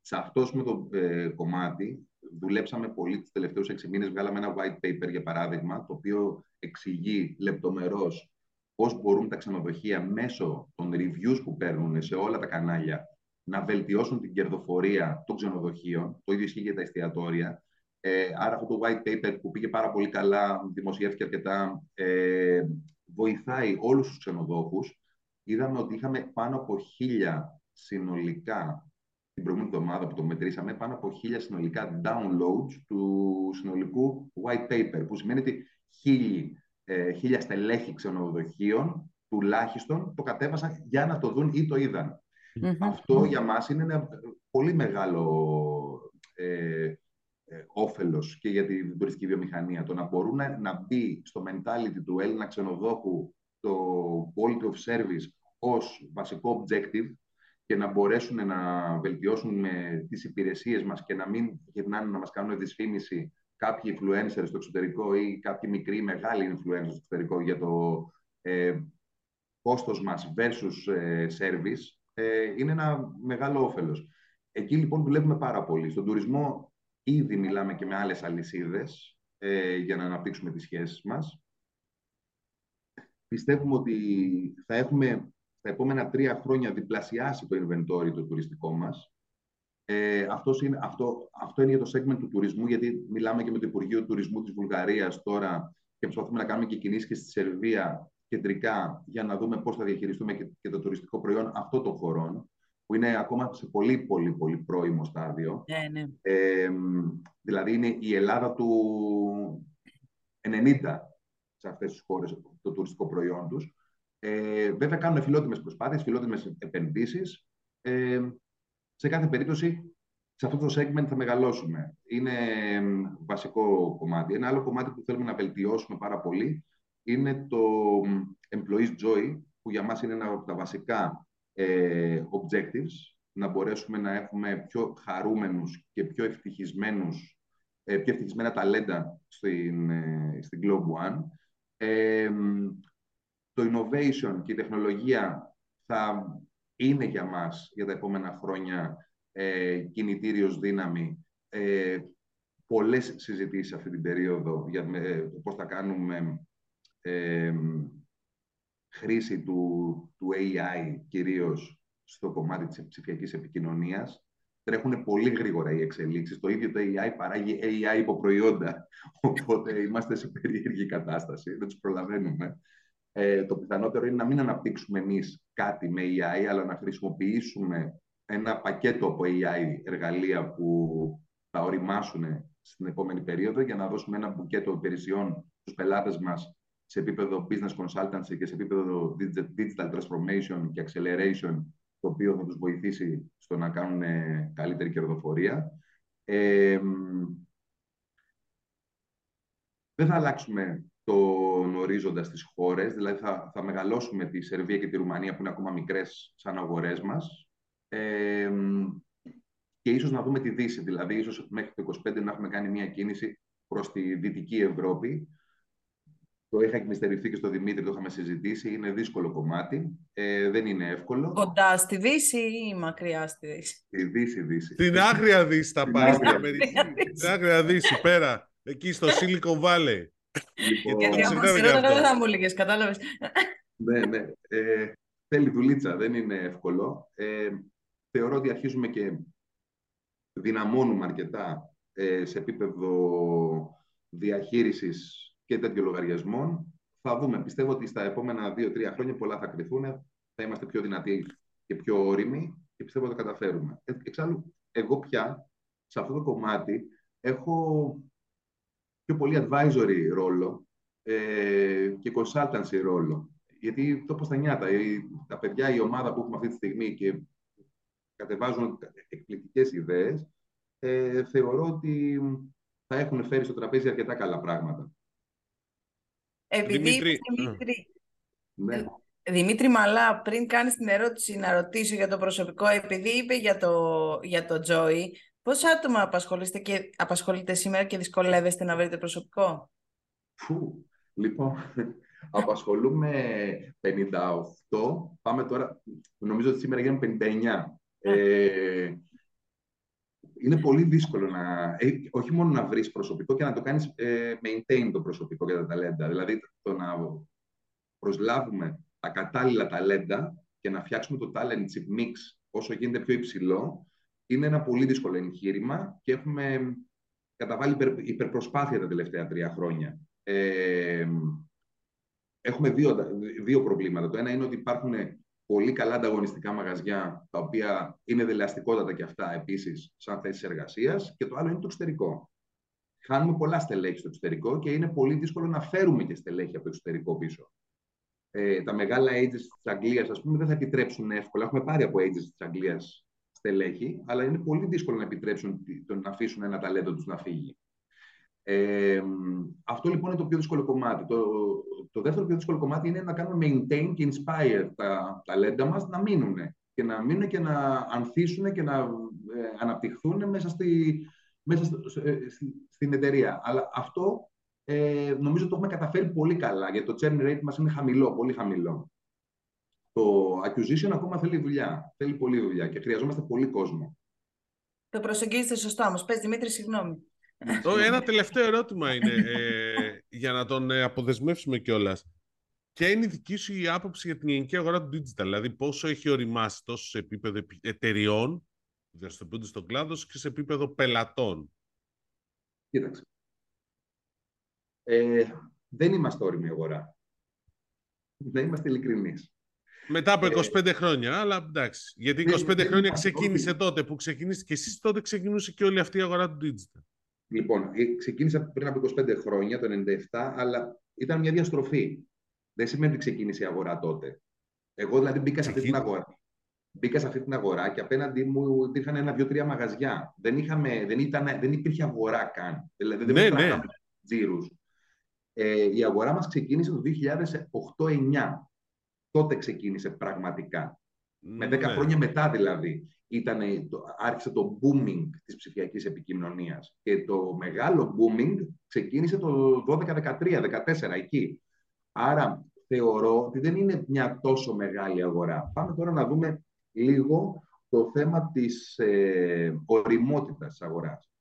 Σε αυτό με το ε, κομμάτι δουλέψαμε πολύ τις τελευταίους έξι μήνες. Βγάλαμε ένα white paper, για παράδειγμα, το οποίο εξηγεί λεπτομερώς πώς μπορούν τα ξενοδοχεία μέσω των reviews που παίρνουν σε όλα τα κανάλια να βελτιώσουν την κερδοφορία των ξενοδοχείων. Το ίδιο ισχύει για τα εστιατόρια. Ε, άρα αυτό το white paper που πήγε πάρα πολύ καλά, δημοσιεύτηκε αρκετά, ε, βοηθάει όλους τους ξενοδόχους. Είδαμε ότι είχαμε πάνω από χίλια συνολικά την προηγούμενη εβδομάδα που το μετρήσαμε πάνω από χίλια συνολικά downloads του συνολικού white paper, που σημαίνει ότι χίλιοι, ε, χίλια στελέχη ξενοδοχείων τουλάχιστον το κατέβασαν για να το δουν ή το ειδαν Αυτό για μας είναι ένα πολύ μεγάλο ε, ε, όφελος και για την τουριστική βιομηχανία. Το να μπορούν να, να μπει στο mentality του Έλληνα ξενοδόχου το quality of service ως βασικό objective και να μπορέσουν να βελτιώσουν με τις υπηρεσίες μας και να μην γυρνάνε να μας κάνουν δυσφήμιση κάποιοι influencers στο εξωτερικό ή κάποιοι μικροί μεγάλοι influencers στο εξωτερικό για το ε, κόστος μας versus ε, service ε, είναι ένα μεγάλο όφελος. Εκεί λοιπόν δουλεύουμε πάρα πολύ. Στον τουρισμό ήδη μιλάμε και με άλλες αλυσίδες ε, για να αναπτύξουμε τις σχέσεις μας. Πιστεύουμε ότι θα έχουμε τα επόμενα τρία χρόνια διπλασιάσει το inventory το τουριστικό μας. Ε, αυτός είναι, αυτό, αυτό είναι για το segment του τουρισμού, γιατί μιλάμε και με το Υπουργείο Τουρισμού της Βουλγαρίας τώρα και προσπαθούμε να κάνουμε και κινήσεις και στη Σερβία κεντρικά για να δούμε πώς θα διαχειριστούμε και, και το τουριστικό προϊόν αυτών των χωρών, που είναι ακόμα σε πολύ, πολύ, πολύ πρώιμο στάδιο. Ναι, ναι. Ε, δηλαδή είναι η Ελλάδα του 90 σε αυτές τις χώρες το τουριστικό προϊόν τους. Ε, βέβαια κάνουν φιλότιμες προσπάθειες, φιλότιμες επενδύσεις. Ε, σε κάθε περίπτωση, σε αυτό το segment θα μεγαλώσουμε. Είναι βασικό κομμάτι. Ένα άλλο κομμάτι που θέλουμε να βελτιώσουμε πάρα πολύ είναι το employees joy, που για μας είναι ένα από τα βασικά ε, objectives, να μπορέσουμε να έχουμε πιο χαρούμενους και πιο ευτυχισμένους, ε, πιο ευτυχισμένα ταλέντα στην, ε, στην Globe One. Ε, το innovation και η τεχνολογία θα είναι για μας για τα επόμενα χρόνια ε, κινητήριος δύναμη. Ε, πολλές συζητήσεις αυτή την περίοδο για ε, πώς θα κάνουμε ε, χρήση του, του AI κυρίως στο κομμάτι της ψηφιακής επικοινωνίας. Τρέχουν πολύ γρήγορα οι εξελίξεις. Το ίδιο το AI παράγει AI υποπροϊόντα. Οπότε είμαστε σε περίεργη κατάσταση. Δεν τους προλαβαίνουμε ε, το πιθανότερο είναι να μην αναπτύξουμε εμείς κάτι με AI, αλλά να χρησιμοποιήσουμε ένα πακέτο από AI εργαλεία που θα οριμάσουν στην επόμενη περίοδο για να δώσουμε ένα μπουκέτο υπηρεσιών στους πελάτες μας σε επίπεδο business consultancy και σε επίπεδο digital transformation και acceleration το οποίο θα τους βοηθήσει στο να κάνουν καλύτερη κερδοφορία. Ε, δεν θα αλλάξουμε τον ορίζοντα στις χώρες, δηλαδή θα, θα μεγαλώσουμε τη Σερβία και τη Ρουμανία που είναι ακόμα μικρές σαν αγορές μας ε, και ίσως να δούμε τη Δύση, δηλαδή ίσως μέχρι το 2025 να έχουμε κάνει μια κίνηση προς τη Δυτική Ευρώπη. Το είχα εκμυστερηθεί και στο Δημήτρη, το είχαμε συζητήσει. Είναι δύσκολο κομμάτι. Ε, δεν είναι εύκολο. Κοντά στη Δύση ή μακριά στη Δύση; Στη Δύση, Δύση. Στην άγρια Δύση θα πάει. Στην άγρια Δύση, πέρα. Εκεί στο Silicon Valley. Λοιπόν, Γιατί από δεν θα μου έλεγες, κατάλαβες. ναι, ναι. Ε, θέλει δουλίτσα, δεν είναι εύκολο. Ε, θεωρώ ότι αρχίζουμε και δυναμώνουμε αρκετά ε, σε επίπεδο διαχείρισης και τέτοιων λογαριασμών. Θα δούμε. Πιστεύω ότι στα επόμενα δύο-τρία χρόνια πολλά θα κρυθούν. Θα είμαστε πιο δυνατοί και πιο όριμοι και πιστεύω ότι θα καταφέρουμε. Ε, εξάλλου, εγώ πια σε αυτό το κομμάτι έχω πιο πολύ advisory ρόλο ε, και consultancy ρόλο. Γιατί το πω τα νιάτα, τα παιδιά, η ομάδα που έχουμε αυτή τη στιγμή και κατεβάζουν εκπληκτικές ιδέες, ε, θεωρώ ότι θα έχουν φέρει στο τραπέζι αρκετά καλά πράγματα. Επειδή Δημήτρη, Δημήτρη, ναι. Δημήτρη Μαλά, πριν κάνεις την ερώτηση να ρωτήσω για το προσωπικό, επειδή είπε για το, για το Joy, Πόσα άτομα απασχολείστε και απασχολείτε σήμερα και δυσκολεύεστε να βρείτε προσωπικό; Φου, λοιπόν, απασχολούμε 58. Πάμε τώρα, νομίζω ότι σήμερα γίνουν 59. Ε, είναι πολύ δύσκολο να, ε, όχι μόνο να βρεις προσωπικό και να το κάνεις ε, maintain το προσωπικό για τα ταλέντα. Δηλαδή το να προσλάβουμε τα κατάλληλα ταλέντα και να φτιάξουμε το talent mix όσο γίνεται πιο υψηλό είναι ένα πολύ δύσκολο εγχείρημα και έχουμε καταβάλει υπερ, υπερπροσπάθεια τα τελευταία τρία χρόνια. Ε, έχουμε δύο, δύο προβλήματα. Το ένα είναι ότι υπάρχουν πολύ καλά ανταγωνιστικά μαγαζιά, τα οποία είναι δελεαστικότατα και αυτά επίσης, σαν θέσεις εργασίας. Και το άλλο είναι το εξωτερικό. Χάνουμε πολλά στελέχη στο εξωτερικό και είναι πολύ δύσκολο να φέρουμε και στελέχη από το εξωτερικό πίσω. Ε, τα μεγάλα agencies της Αγγλίας, ας πούμε, δεν θα επιτρέψουν εύκολα. Έχουμε πάρει από agencies της Αγγλίας στελέχη, αλλά είναι πολύ δύσκολο να επιτρέψουν να αφήσουν ένα ταλέντο τους να φύγει. Ε, αυτό λοιπόν είναι το πιο δύσκολο κομμάτι. Το, το δεύτερο πιο δύσκολο κομμάτι είναι να κάνουμε maintain και inspire τα ταλέντα μας να μείνουν και να μείνουν και να ανθίσουν και να ε, αναπτυχθούν μέσα, στη, μέσα ε, στην εταιρεία. Αλλά αυτό ε, νομίζω το έχουμε καταφέρει πολύ καλά, γιατί το churn rate μας είναι χαμηλό, πολύ χαμηλό. Το acquisition ακόμα θέλει δουλειά, θέλει πολλή δουλειά και χρειαζόμαστε πολύ κόσμο. Το προσεγγίζετε σωστά όμως. Πες Δημήτρη, συγγνώμη. Ένα τελευταίο ερώτημα είναι, ε, για να τον ε, αποδεσμεύσουμε κιόλας. Ποια είναι η δική σου η άποψη για την ελληνική αγορά του digital, δηλαδή πόσο έχει οριμάσει τόσο σε επίπεδο εταιριών, δραστηριοποιούνται στον κλάδο, και σε επίπεδο πελατών; Κοίταξε. Ε, δεν είμαστε όριμη αγορά. Δεν είμαστε ειλικρινείς. Μετά από 25 ε, χρόνια, αλλά εντάξει. Γιατί 25 χρόνια ξεκίνησε τότε που ξεκίνησε και εσείς τότε ξεκινούσε και όλη αυτή η αγορά του digital. Λοιπόν, ε, ξεκίνησα πριν από 25 χρόνια, το 97, αλλά ήταν μια διαστροφή. Δεν σημαίνει ότι ξεκίνησε η αγορά τότε. Εγώ δηλαδή μπήκα σε αυτή την αγορά. Μπήκα σε αυτή την αγορά και απέναντί μου υπήρχαν ένα-δύο-τρία μαγαζιά. Δεν, είχαμε, δεν, ήταν, δεν υπήρχε αγορά καν. Δηλαδή δεν ναι, ναι. τζίρους. Ε, η αγορά μας ξεκίνησε το 2008-2009. Τότε ξεκίνησε πραγματικά. Με 10 ναι. χρόνια μετά δηλαδή ήταν, άρχισε το booming της ψηφιακής επικοινωνίας και το μεγάλο booming ξεκίνησε το 12, 13, 14 εκεί. Άρα θεωρώ ότι δεν είναι μια τόσο μεγάλη αγορά. Πάμε τώρα να δούμε λίγο το θέμα της ε, οριμότητας της αγοράς.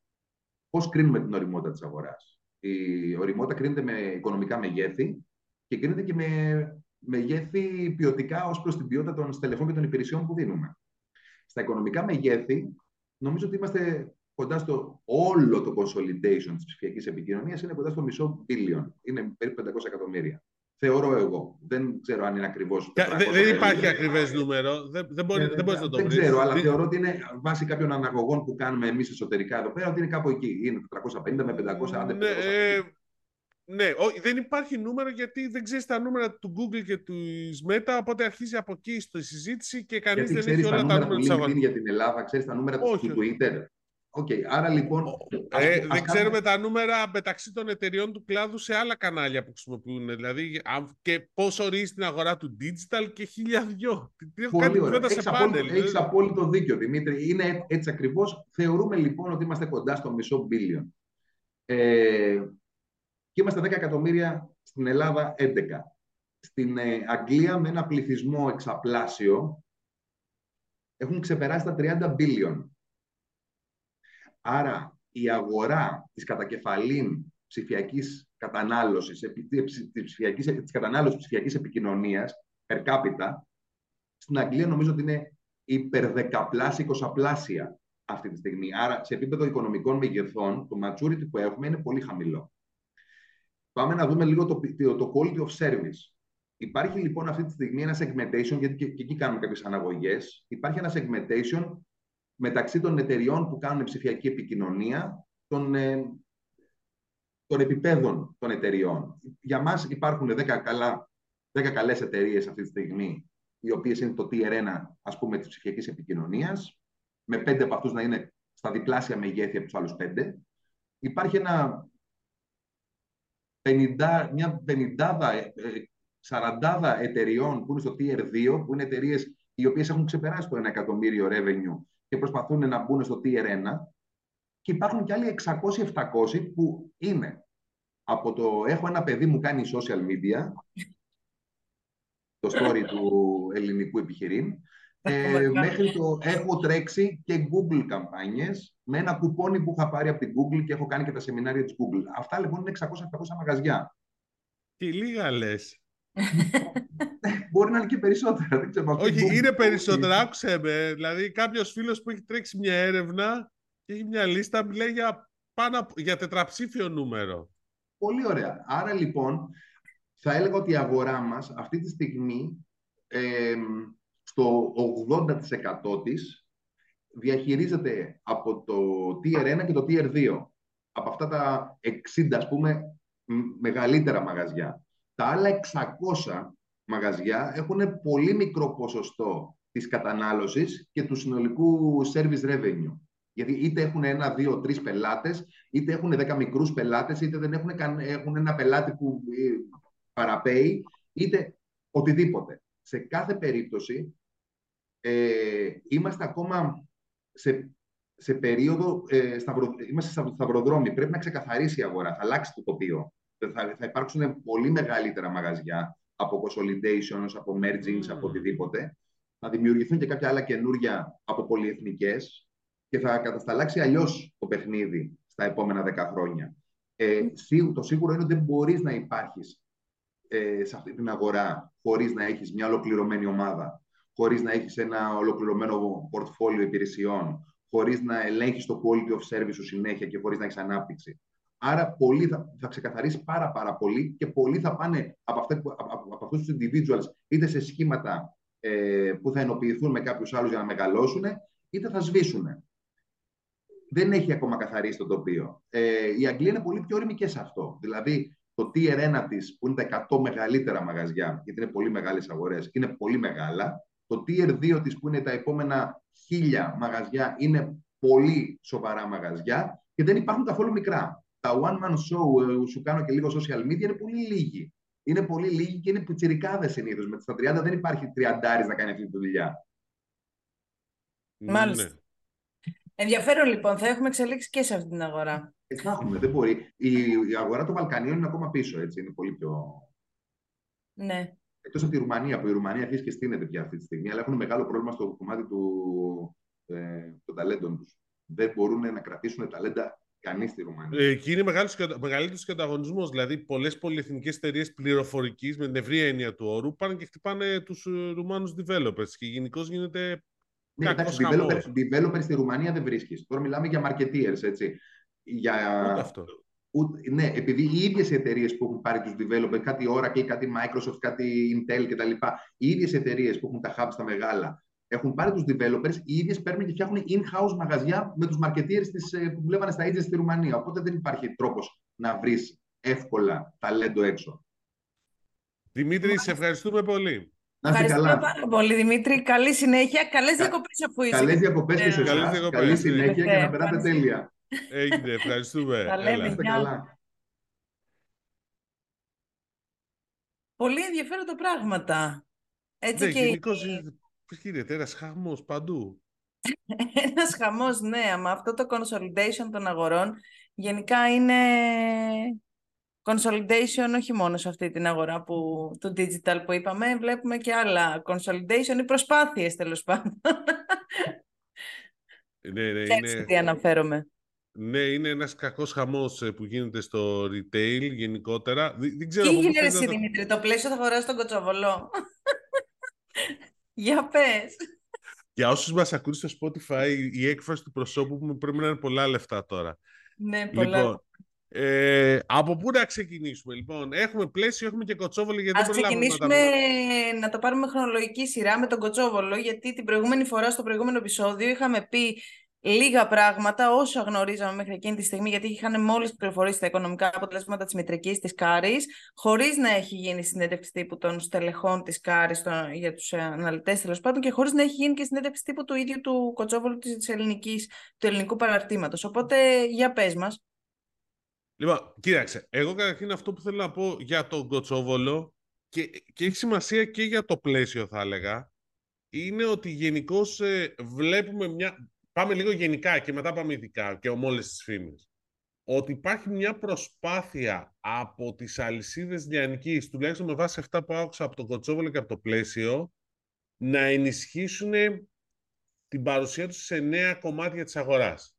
Πώς κρίνουμε την οριμότητα της αγοράς; Η οριμότητα κρίνεται με οικονομικά μεγέθη και κρίνεται και με μεγέθη ποιοτικά ως προς την ποιότητα των στελεχών και των υπηρεσιών που δίνουμε. Στα οικονομικά μεγέθη, νομίζω ότι είμαστε κοντά στο όλο το consolidation της ψηφιακής επικοινωνίας είναι κοντά στο μισό billion. Είναι περίπου 500 εκατομμύρια. Θεωρώ εγώ. Δεν ξέρω αν είναι ακριβώς. Δεν υπάρχει ακριβές νούμερο. Δεν, δεν, μπορεί, ε, δεν μπορείς να το βρεις. Δεν ξέρω, αλλά θεωρώ ότι είναι βάσει κάποιων αναγωγών που κάνουμε εμείς εσωτερικά εδώ πέρα ότι είναι κάπου εκεί. Είναι 450 με 500, άντε ναι, ε, ναι, δεν υπάρχει νούμερο γιατί δεν ξέρεις τα νούμερα του Google και του Meta, οπότε αρχίζει από εκεί στη συζήτηση και κανείς δεν έχει όλα τα νούμερα της αγορά. για την Ελλάδα, ξέρεις τα νούμερα του Twitter. Okay, άρα λοιπόν. Ε, δεν ξέρουμε τα νούμερα μεταξύ των εταιριών του κλάδου σε άλλα κανάλια που χρησιμοποιούν. Δηλαδή, και πώς ορίζει την αγορά του digital και χίλια δυο. Πολύ ωραία. Έχεις, απόλυτο, έχεις απόλυτο δίκιο, Δημήτρη. Είναι έτσι ακριβώς. Θεωρούμε λοιπόν ότι είμαστε κοντά στο μισό billion. Ε, και είμαστε 10 εκατομμύρια στην Ελλάδα 11. Στην ε, Αγγλία με ένα πληθυσμό εξαπλάσιο έχουν ξεπεράσει τα 30 billion. Άρα η αγορά της κατακεφαλήν ψηφιακής κατανάλωσης, της, ψηφιακής, της κατανάλωσης ψηφιακής επικοινωνίας per capita, στην Αγγλία νομίζω ότι είναι υπερδεκαπλάσια, εικοσαπλάσια αυτή τη στιγμή. Άρα σε επίπεδο οικονομικών μεγεθών, το maturity που έχουμε είναι πολύ χαμηλό. Πάμε να δούμε λίγο το, το quality of service. Υπάρχει λοιπόν αυτή τη στιγμή ένας segmentation, γιατί και, και εκεί κάνουμε κάποιες αναγωγές. Υπάρχει ένας segmentation μεταξύ των εταιριών που κάνουν ψηφιακή επικοινωνία, των, ε, των επιπέδων των εταιριών. Για μας υπάρχουν 10, καλά, 10 καλές εταιρείες αυτή τη στιγμή, οι οποίες είναι το Tier 1 ας πούμε, της ψηφιακής επικοινωνίας, με πέντε από αυτούς να είναι στα διπλάσια μεγέθη από τους άλλους πέντε. Υπάρχει ένα 50, μια πενηντάδα, ε, σαραντάδα εταιριών που είναι στο Tier 2, που είναι εταιρείες οι οποίες έχουν ξεπεράσει το 1 εκατομμύριο revenue και προσπαθούν να μπουν στο Tier 1. Και υπάρχουν και άλλοι 600-700 που είναι από το έχω ένα παιδί μου κάνει social media, το story του ελληνικού επιχειρήν, ε, μέχρι το έχω τρέξει και Google καμπάνιες με ένα κουπόνι που είχα πάρει από την Google και έχω κάνει και τα σεμινάρια της Google. Αυτά λοιπόν είναι 600-700 μαγαζιά. Τι λίγα λες. Μπορεί να είναι και περισσότερα. Δεν ξέρω, Όχι, είναι περισσότερα. Άκουσε με. Δηλαδή, κάποιος φίλος που έχει τρέξει μια έρευνα και έχει μια λίστα, μιλάει για, πάνω, για τετραψήφιο νούμερο. Πολύ ωραία. Άρα λοιπόν, θα έλεγα ότι η αγορά μας αυτή τη στιγμή ε, στο 80% της διαχειρίζεται από το Tier 1 και το Tier 2. Από αυτά τα 60, ας πούμε, μεγαλύτερα μαγαζιά. Τα άλλα 600 μαγαζιά έχουν πολύ μικρό ποσοστό της κατανάλωσης και του συνολικού service revenue. Γιατί είτε έχουν ένα, δύο, τρεις πελάτες, είτε έχουν δέκα μικρούς πελάτες, είτε δεν έχουν, έχουν ένα πελάτη που ε, παραπέει, είτε οτιδήποτε. Σε κάθε περίπτωση, ε, είμαστε ακόμα σε, σε περίοδο, ε, σταυρο, είμαστε στα σταυροδρόμι. Πρέπει να ξεκαθαρίσει η αγορά, θα αλλάξει το τοπίο. Θα, θα υπάρξουν πολύ μεγαλύτερα μαγαζιά από consolidations, από mergings, mm. από οτιδήποτε. Θα δημιουργηθούν και κάποια άλλα καινούρια από πολυεθνικές και θα κατασταλάξει αλλιώς το παιχνίδι στα επόμενα δέκα χρόνια. Ε, το σίγουρο είναι ότι δεν μπορείς να υπάρχεις ε, σε αυτή την αγορά χωρίς να έχεις μια ολοκληρωμένη ομάδα, χωρίς να έχεις ένα ολοκληρωμένο πορτφόλιο υπηρεσιών, χωρίς να ελέγχεις το quality of service σου συνέχεια και χωρίς να έχεις ανάπτυξη. Άρα πολλοί θα, θα ξεκαθαρίσει πάρα πάρα πολύ και πολλοί θα πάνε από, αυτά, από, από αυτούς τους individuals είτε σε σχήματα ε, που θα ενοποιηθούν με κάποιους άλλους για να μεγαλώσουν είτε θα σβήσουν δεν έχει ακόμα καθαρίσει το τοπίο. Ε, η Αγγλία είναι πολύ πιο όρημη και σε αυτό. Δηλαδή, το tier 1 της, που είναι τα 100 μεγαλύτερα μαγαζιά, γιατί είναι πολύ μεγάλες αγορές, είναι πολύ μεγάλα. Το tier 2 της, που είναι τα επόμενα χίλια μαγαζιά, είναι πολύ σοβαρά μαγαζιά και δεν υπάρχουν καθόλου μικρά. Τα one man show ε, σου κάνω και λίγο social media είναι πολύ λίγοι. Είναι πολύ λίγοι και είναι πιτσιρικάδες συνήθως. Με τα 30 δεν υπάρχει τριαντάρις να κάνει αυτή τη δουλειά. Μάλιστα. Ναι. Ενδιαφέρον λοιπόν, θα έχουμε εξελίξεις και σε αυτή την αγορά. Ε, θα έχουμε, δεν μπορεί. Η, η αγορά των Βαλκανίων είναι ακόμα πίσω, έτσι, είναι πολύ πιο... Ναι. Εκτός από τη Ρουμανία, που η Ρουμανία αρχίζει και στείνεται πια αυτή τη στιγμή, αλλά έχουν μεγάλο πρόβλημα στο κομμάτι του, ε, των ταλέντων τους. Δεν μπορούν να κρατήσουν ταλέντα κανείς στη Ρουμανία. Ε, εκεί είναι μεγαλύτερος και ανταγωνισμό. Δηλαδή, πολλές πολυεθνικές εταιρείες πληροφορικής, με την ευρία έννοια του όρου, πάνε και χτυπάνε τους ε, Ρουμάνους developers. Και γενικώς γίνεται ναι, εντάξει, developer, developer στη Ρουμανία δεν βρίσκεις. Τώρα μιλάμε για marketeers, έτσι. Για... αυτό. Ναι, επειδή οι ίδιες εταιρείες που έχουν πάρει τους developers, κάτι Oracle, κάτι Microsoft, κάτι Intel κτλ., οι ίδιες εταιρείες που έχουν τα hubs τα μεγάλα, έχουν πάρει τους developers, οι ίδιες παίρνουν και φτιάχνουν in-house μαγαζιά με τους marketeers της, ε, που δουλεύανε στα ίδια στη Ρουμανία. Οπότε δεν υπάρχει τρόπος να βρεις εύκολα ταλέντο έξω. Δημήτρη, σε ευχαριστούμε πολύ. Να Ευχαριστούμε καλά. πάρα πολύ, Δημήτρη. Καλή συνέχεια. Καλές διακοπές αφού είσαι. Καλές διακοπές και σε εσάς. Καλή συνέχεια και να περάσετε τέλεια. Έγινε, ευχαριστούμε. καλά. Πολύ ενδιαφέροντα πράγματα. Έτσι ναι, και... Γενικώς, πώς γίνεται, ένας χαμός παντού. ένας χαμός, ναι, αλλά αυτό το consolidation των αγορών γενικά είναι consolidation όχι μόνο σε αυτή την αγορά που, του digital που είπαμε, βλέπουμε και άλλα consolidation ή προσπάθειες τέλος πάντων. Ναι, ναι, είναι... τι αναφέρομαι. Ναι, είναι ένας κακός χαμός ε, που γίνεται στο retail γενικότερα. Δεν, ξέρω τι γίνεται εσύ, Δημήτρη, το πλαίσιο θα χωράσει τον κοτσοβολό; Για πες. Για όσους μας ακούν στο Spotify, η έκφραση του προσώπου μου πρέπει να είναι πολλά λεφτά τώρα. Ναι, πολλά. Λοιπόν, ε, από πού να ξεκινήσουμε, λοιπόν; Έχουμε πλαίσιο, έχουμε και κοτσόβολο. Γιατί Ας ξεκινήσουμε να, να το πάρουμε χρονολογική σειρά με τον κοτσόβολο, γιατί την προηγούμενη φορά, στο προηγούμενο επεισόδιο, είχαμε πει λίγα πράγματα όσα γνωρίζαμε μέχρι εκείνη τη στιγμή, γιατί είχαν μόλις κυκλοφορήσει τα οικονομικά αποτελέσματα της μητρικής της Κάρης, χωρίς να έχει γίνει συνέντευξη τύπου των στελεχών της Κάρης για τους αναλυτές τέλος πάντων και χωρίς να έχει γίνει και συνέντευξη τύπου του ίδιου του Κοτσόβολου της ελληνικής, του ελληνικού παραρτήματος. Οπότε, για πες μας. Λοιπόν, κοίταξε, εγώ καταρχήν αυτό που θέλω να πω για τον Κοτσόβολο και, και έχει σημασία και για το πλαίσιο θα έλεγα, είναι ότι γενικώς ε, βλέπουμε μια... Πάμε λίγο γενικά και μετά πάμε ειδικά και με όλες τις φήμες. Ότι υπάρχει μια προσπάθεια από τις αλυσίδες λιανικής, τουλάχιστον με βάση αυτά που άκουσα από τον Κοτσόβολο και από το πλαίσιο, να ενισχύσουν την παρουσία τους σε νέα κομμάτια της αγοράς.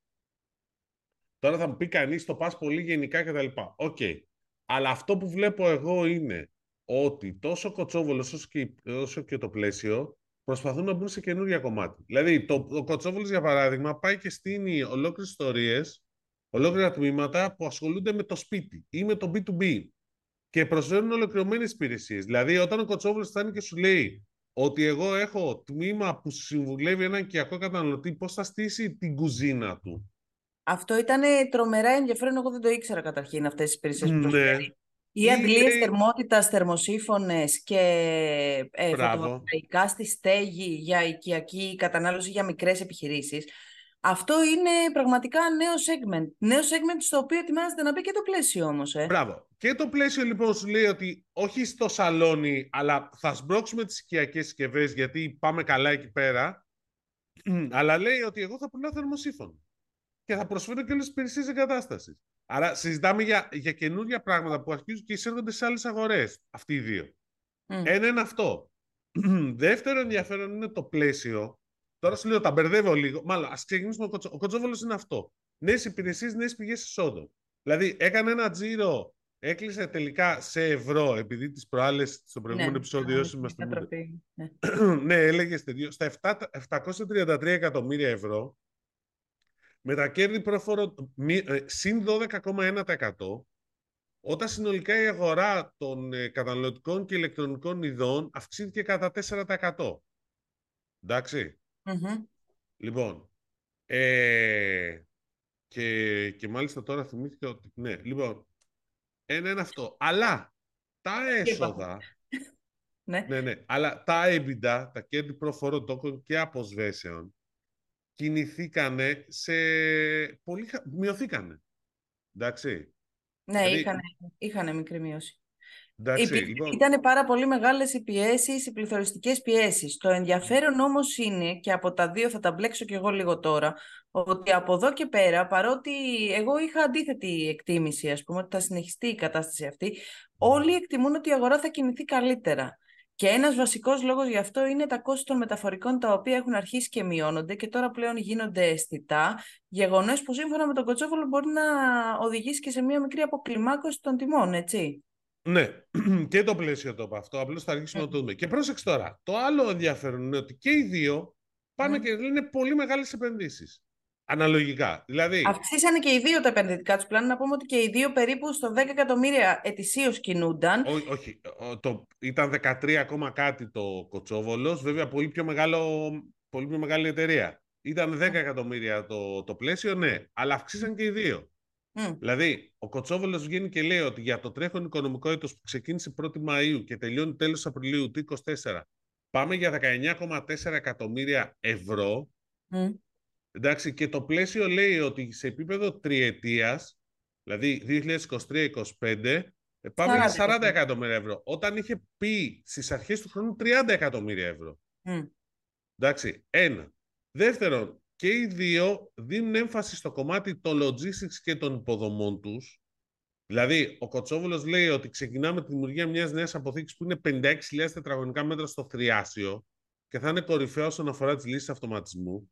Τώρα θα μου πει κανείς το πας πολύ γενικά κτλ. OK. Okay. Αλλά αυτό που βλέπω εγώ είναι ότι τόσο Κωτσόβολος όσο και, όσο και το Πλαίσιο προσπαθούν να μπουν σε καινούργια κομμάτια. Δηλαδή, το, το Κωτσόβολο, για παράδειγμα, πάει και στήνει ολόκληρες ιστορίες, ολόκληρα τμήματα που ασχολούνται με το σπίτι ή με το B2B και προσφέρουν ολοκληρωμένες υπηρεσίες. Δηλαδή, όταν ο κοτσόβολο φτάνει και σου λέει ότι εγώ έχω τμήμα που συμβουλεύει έναν οικιακό καταναλωτή πώς θα στήσει την κουζίνα του. Αυτό ήταν τρομερά ενδιαφέρον. Εγώ δεν το ήξερα καταρχήν αυτές τις υπηρεσίες που Ναι. προσφέρει. Οι Είναι- αντλίες θερμότητας, θερμοσύφωνες και ε, Μπράβο. φωτοβολταϊκά στη στέγη για οικιακή κατανάλωση για μικρές επιχειρήσεις. Αυτό είναι πραγματικά νέο segment. Νέο segment στο οποίο ετοιμάζεται να μπει και το πλαίσιο όμως. Ε. Μπράβο. Και το πλαίσιο λοιπόν σου λέει ότι όχι στο σαλόνι, αλλά θα σμπρώξουμε τις οικιακές συσκευές γιατί πάμε καλά εκεί πέρα. αλλά λέει ότι εγώ θα πουλάω θερμοσύφωνο. Και θα προσφέρω και όλες τις υπηρεσίες εγκατάστασης. Άρα συζητάμε για, για καινούργια πράγματα που αρχίζουν και εισέρχονται σε άλλες αγορές. Αυτοί οι δύο. Μμ. Ένα είναι αυτό. Δεύτερο ενδιαφέρον είναι το πλαίσιο. Τώρα σου λέω, τα μπερδεύω λίγο. Μάλλον, ας ξεκινήσουμε. Ο, Κοτσο... ο Κοτσόβολος είναι αυτό. Νέες υπηρεσίες, νέες πηγές εσόδων. Δηλαδή, έκανε ένα τζίρο, έκλεισε τελικά σε ευρώ, επειδή τις προάλλες, στο προηγούμενο Ναι, επεισόδιο, ναι, όσοι μας θυμούνται, διατροφή, ναι. ναι, έλεγε δύο, στα 7, 733 εκατομμύρια ευρώ, με τα κέρδη προφόρο μη- ε, συν 12,1%, όταν συνολικά η αγορά των ε, καταναλωτικών και ηλεκτρονικών ειδών αυξήθηκε κατά 4%. Εντάξει. Μμμ. Λοιπόν, ε, και, και μάλιστα τώρα θυμήθηκα ότι, ναι, λοιπόν, ένα είναι αυτό. Αλλά τα έσοδα, Ναι. ναι, ναι, αλλά τα EBITDA, τα κέρδη προφορών τόκων και αποσβέσεων, κινηθήκανε σε πολύ, χα- μειωθήκανε. Εντάξει. Ναι, Δηλαδή- είχαν, είχανε μικρή μείωση. Εντάξει, Υπή- λοιπόν, Ήταν πάρα πολύ μεγάλες οι πιέσεις, οι πληθωριστικές πιέσεις. Το ενδιαφέρον όμως είναι, και από τα δύο θα τα μπλέξω κι εγώ λίγο τώρα, ότι από εδώ και πέρα, παρότι εγώ είχα αντίθετη εκτίμηση, ας πούμε, ότι θα συνεχιστεί η κατάσταση αυτή, όλοι εκτιμούν ότι η αγορά θα κινηθεί καλύτερα. Και ένας βασικός λόγος γι' αυτό είναι τα κόστη των μεταφορικών, τα οποία έχουν αρχίσει και μειώνονται και τώρα πλέον γίνονται αισθητά, γεγονός που σύμφωνα με τον Κοτσόβολο μπορεί να οδηγήσει και σε μια μικρή αποκλιμάκωση των τιμών, έτσι. Ναι, και το πλαίσιο το είπα αυτό. Απλώς θα αρχίσουμε να το δούμε. Και πρόσεξε τώρα. Το άλλο ενδιαφέρον είναι ότι και οι δύο πάνε Μμ. και λένε πολύ μεγάλες επενδύσεις. Αναλογικά. Δηλαδή, Αυξήσανε και οι δύο τα επενδυτικά τους πλάνα. Να πούμε ότι και οι δύο περίπου στο 10 εκατομμύρια ετησίως κινούνταν. ό, όχι, ο- το, ήταν 13 ακόμα κάτι το Κοτσόβολος, βέβαια πολύ πιο, μεγάλο, πολύ πιο μεγάλη εταιρεία. Ήταν 10 εκατομμύρια το, το πλαίσιο, ναι, αλλά αυξήσαν και οι δύο. Μμ. Δηλαδή, ο Κοτσόβολος βγαίνει και λέει ότι για το τρέχον οικονομικό έτος που ξεκίνησε 1η Μαΐου και τελειώνει τέλος Απριλίου του 2024, πάμε για 19,4 εκατομμύρια ευρώ. Μμ. Εντάξει, και το πλαίσιο λέει ότι σε επίπεδο τριετίας, δηλαδή 2023-2025, ε, πάμε για 40 40 εκατομμύρια ευρώ. Όταν είχε πει στις αρχές του χρόνου 30 εκατομμύρια ευρώ. Μμ. Εντάξει, ένα. Δεύτερον, και οι δύο δίνουν έμφαση στο κομμάτι των logistics και των υποδομών τους. Δηλαδή, ο Κοτσόβολος λέει ότι ξεκινάμε τη δημιουργία μιας νέας αποθήκης που είναι 56.000 τετραγωνικά μέτρα στο Θριάσιο και θα είναι κορυφαίο όσον αφορά τις λύσεις αυτοματισμού.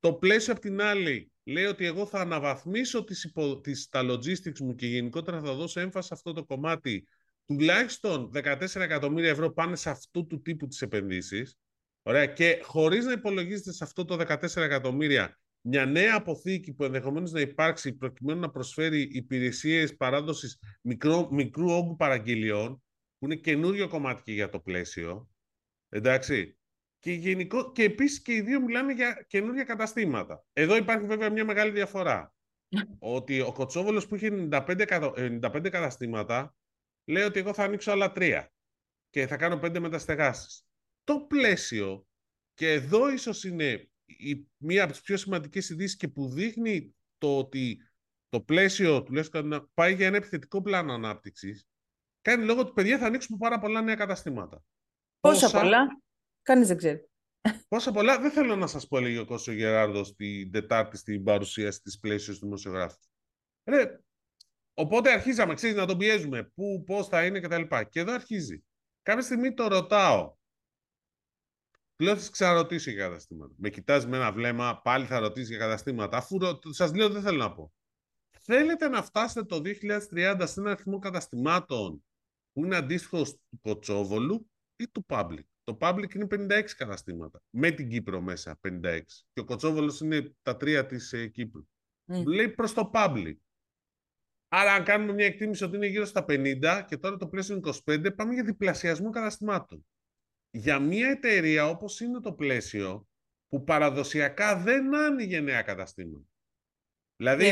Το πλαίσιο απ' την άλλη λέει ότι εγώ θα αναβαθμίσω τις, υπο... τις, τα logistics μου και γενικότερα θα δώσω έμφαση σε αυτό το κομμάτι. Τουλάχιστον 14 εκατομμύρια ευρώ πάνε σε αυτού του τύπου τις επενδύσεις. Ωραία. Και χωρίς να υπολογίζετε σε αυτό το 14 εκατομμύρια μια νέα αποθήκη που ενδεχομένως να υπάρξει προκειμένου να προσφέρει υπηρεσίες παράδοσης μικρό, μικρού όγκου παραγγελιών, που είναι καινούριο κομμάτι και για το πλαίσιο. Εντάξει. Και, γενικό, και επίσης και οι δύο μιλάνε για καινούργια καταστήματα. Εδώ υπάρχει βέβαια μια μεγάλη διαφορά. ότι ο Κοτσόβολος που είχε 95, εκατο- 95 καταστήματα λέει ότι εγώ θα ανοίξω άλλα τρία και θα κάνω πέντε μεταστεγάσεις. Το πλαίσιο, και εδώ ίσως είναι η, μία από τις πιο σημαντικές ειδήσεις και που δείχνει το ότι το πλαίσιο τουλάχιστον να πάει για ένα επιθετικό πλάνο ανάπτυξης, κάνει λόγο ότι παιδιά θα ανοίξουμε πάρα πολλά νέα καταστήματα. Πόσα, πολλά, κανείς δεν ξέρει. Πόσα πολλά, δεν θέλω να σας πω, έλεγε ο Κώστος Γεράρδος την Τετάρτη στην παρουσίαση της πλαίσιος του δημοσιογράφου. Ρε, οπότε αρχίζαμε, ξέρεις, να τον πιέζουμε, πού, πώς θα είναι κτλ. Και εδώ αρχίζει. Κάποια στιγμή το ρωτάω. Του λέω, θα σας ξαναρωτήσω για καταστήματα. Με κοιτάζει με ένα βλέμμα, πάλι θα ρωτήσεις για καταστήματα. Αφού ρω... σας λέω, δεν θέλω να πω. Θέλετε να φτάσετε το 2030 σε ένα αριθμό καταστημάτων που είναι αντίστοιχο του Κοτσόβολου ή του Public; Το Public είναι 56 καταστήματα. Με την Κύπρο μέσα 56. Και ο Κοτσόβολος είναι τα τρία της ε, Κύπρου. Μμ. Λέει προς το Public. Άρα αν κάνουμε μια εκτίμηση ότι είναι γύρω στα 50 και τώρα το πλαίσιο είναι 25, πάμε για διπλασιασμό καταστημάτων. για μια εταιρεία όπως είναι το πλαίσιο, που παραδοσιακά δεν άνοιγε νέα καταστήματα. Δηλαδή...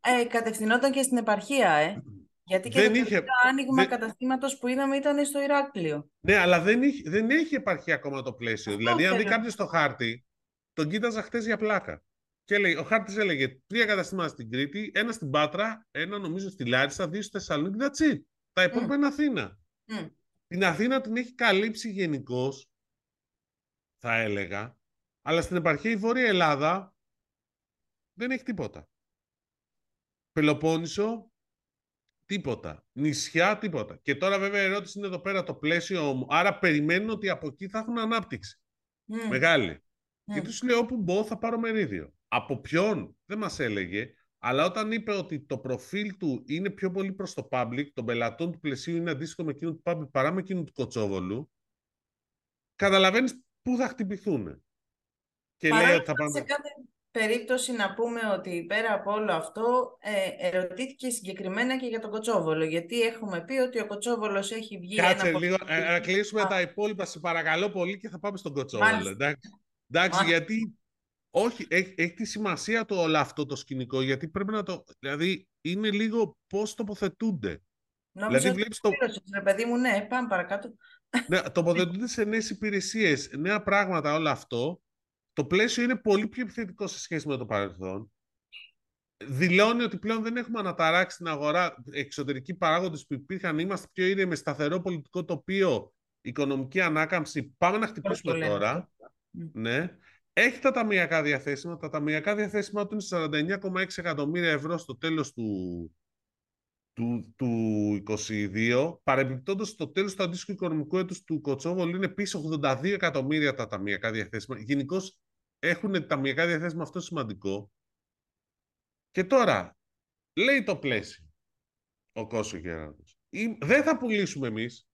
Ε, κατευθυνόταν και στην επαρχία, ε. Γιατί και δεν το είχε... άνοιγμα δεν... καταστήματος που είδαμε ήταν στο Ηράκλειο. Ναι, αλλά δεν, είχε, δεν έχει επαρχία ακόμα το πλαίσιο. δηλαδή, αν δει κάποιος το χάρτη, τον κοίταζα χθε για πλάκα. Και λέει, ο χάρτης έλεγε τρία καταστήματα στην Κρήτη, ένα στην Πάτρα, ένα νομίζω στη Λάρισα, δύο στη Θεσσαλονίκη. That's it. Τα υπόλοιπα mm. είναι Αθήνα. Mm. Την Αθήνα την έχει καλύψει γενικώς, θα έλεγα, αλλά στην επαρχία η Βόρεια Ελλάδα δεν έχει τίποτα. Πελοπόννησο, τίποτα. Νησιά, τίποτα. Και τώρα βέβαια η ερώτηση είναι εδώ πέρα το πλαίσιο μου. Άρα περιμένουν ότι από εκεί θα έχουν ανάπτυξη. Μεγάλη. Και τους λέει όπου μπω θα πάρω μερίδιο. Από ποιον; Δεν μας έλεγε, αλλά όταν είπε ότι το προφίλ του είναι πιο πολύ προς το public, των πελατών του πλαισίου είναι αντίστοιχο με εκείνο του public παρά με εκείνο του Κοτσόβολου, καταλαβαίνεις πού θα χτυπηθούν. Και λέει ότι θα πάνε... Σε κάθε περίπτωση να πούμε ότι πέρα από όλο αυτό ε, ερωτήθηκε συγκεκριμένα και για τον Κοτσόβολο. Γιατί έχουμε πει ότι ο Κοτσόβολος έχει βγει Κάτσε ένα λίγο, ε, να κλείσουμε τα υπόλοιπα σε παρακαλώ πολύ και θα πάμε στον Κοτσόβολο. Εντάξει, εντάξει γιατί όχι, έχει, έχει, τη σημασία το όλο αυτό το σκηνικό, γιατί πρέπει να το... Δηλαδή, είναι λίγο πώς τοποθετούνται. Νόμιζα δηλαδή, βλέπεις το... ρε παιδί μου, ναι, πάμε παρακάτω. Ναι, τοποθετούνται σε νέες υπηρεσίες, νέα πράγματα, όλο αυτό. Το πλαίσιο είναι πολύ πιο επιθετικό σε σχέση με το παρελθόν. Δηλώνει ότι πλέον δεν έχουμε αναταράξει την αγορά εξωτερικοί παράγοντες που υπήρχαν. Είμαστε πιο ήρεμοι με σταθερό πολιτικό τοπίο, οικονομική ανάκαμψη. Πάμε να χτυπήσουμε τώρα. Ναι. Έχει τα ταμιακά διαθέσιμα. Τα ταμιακά διαθέσιμα του είναι 49,6 εκατομμύρια ευρώ στο τέλος του, του, του 22. Παρεμπιπτόντως, στο τέλος του αντίστοιχου οικονομικού έτους του Κοτσόβολου είναι πίσω 82 εκατομμύρια τα ταμιακά διαθέσιμα. Γενικώς έχουν τα ταμιακά διαθέσιμα αυτό σημαντικό. Και τώρα, λέει το πλαίσιο ο Κώσο Γεράντος. Δεν θα πουλήσουμε εμείς,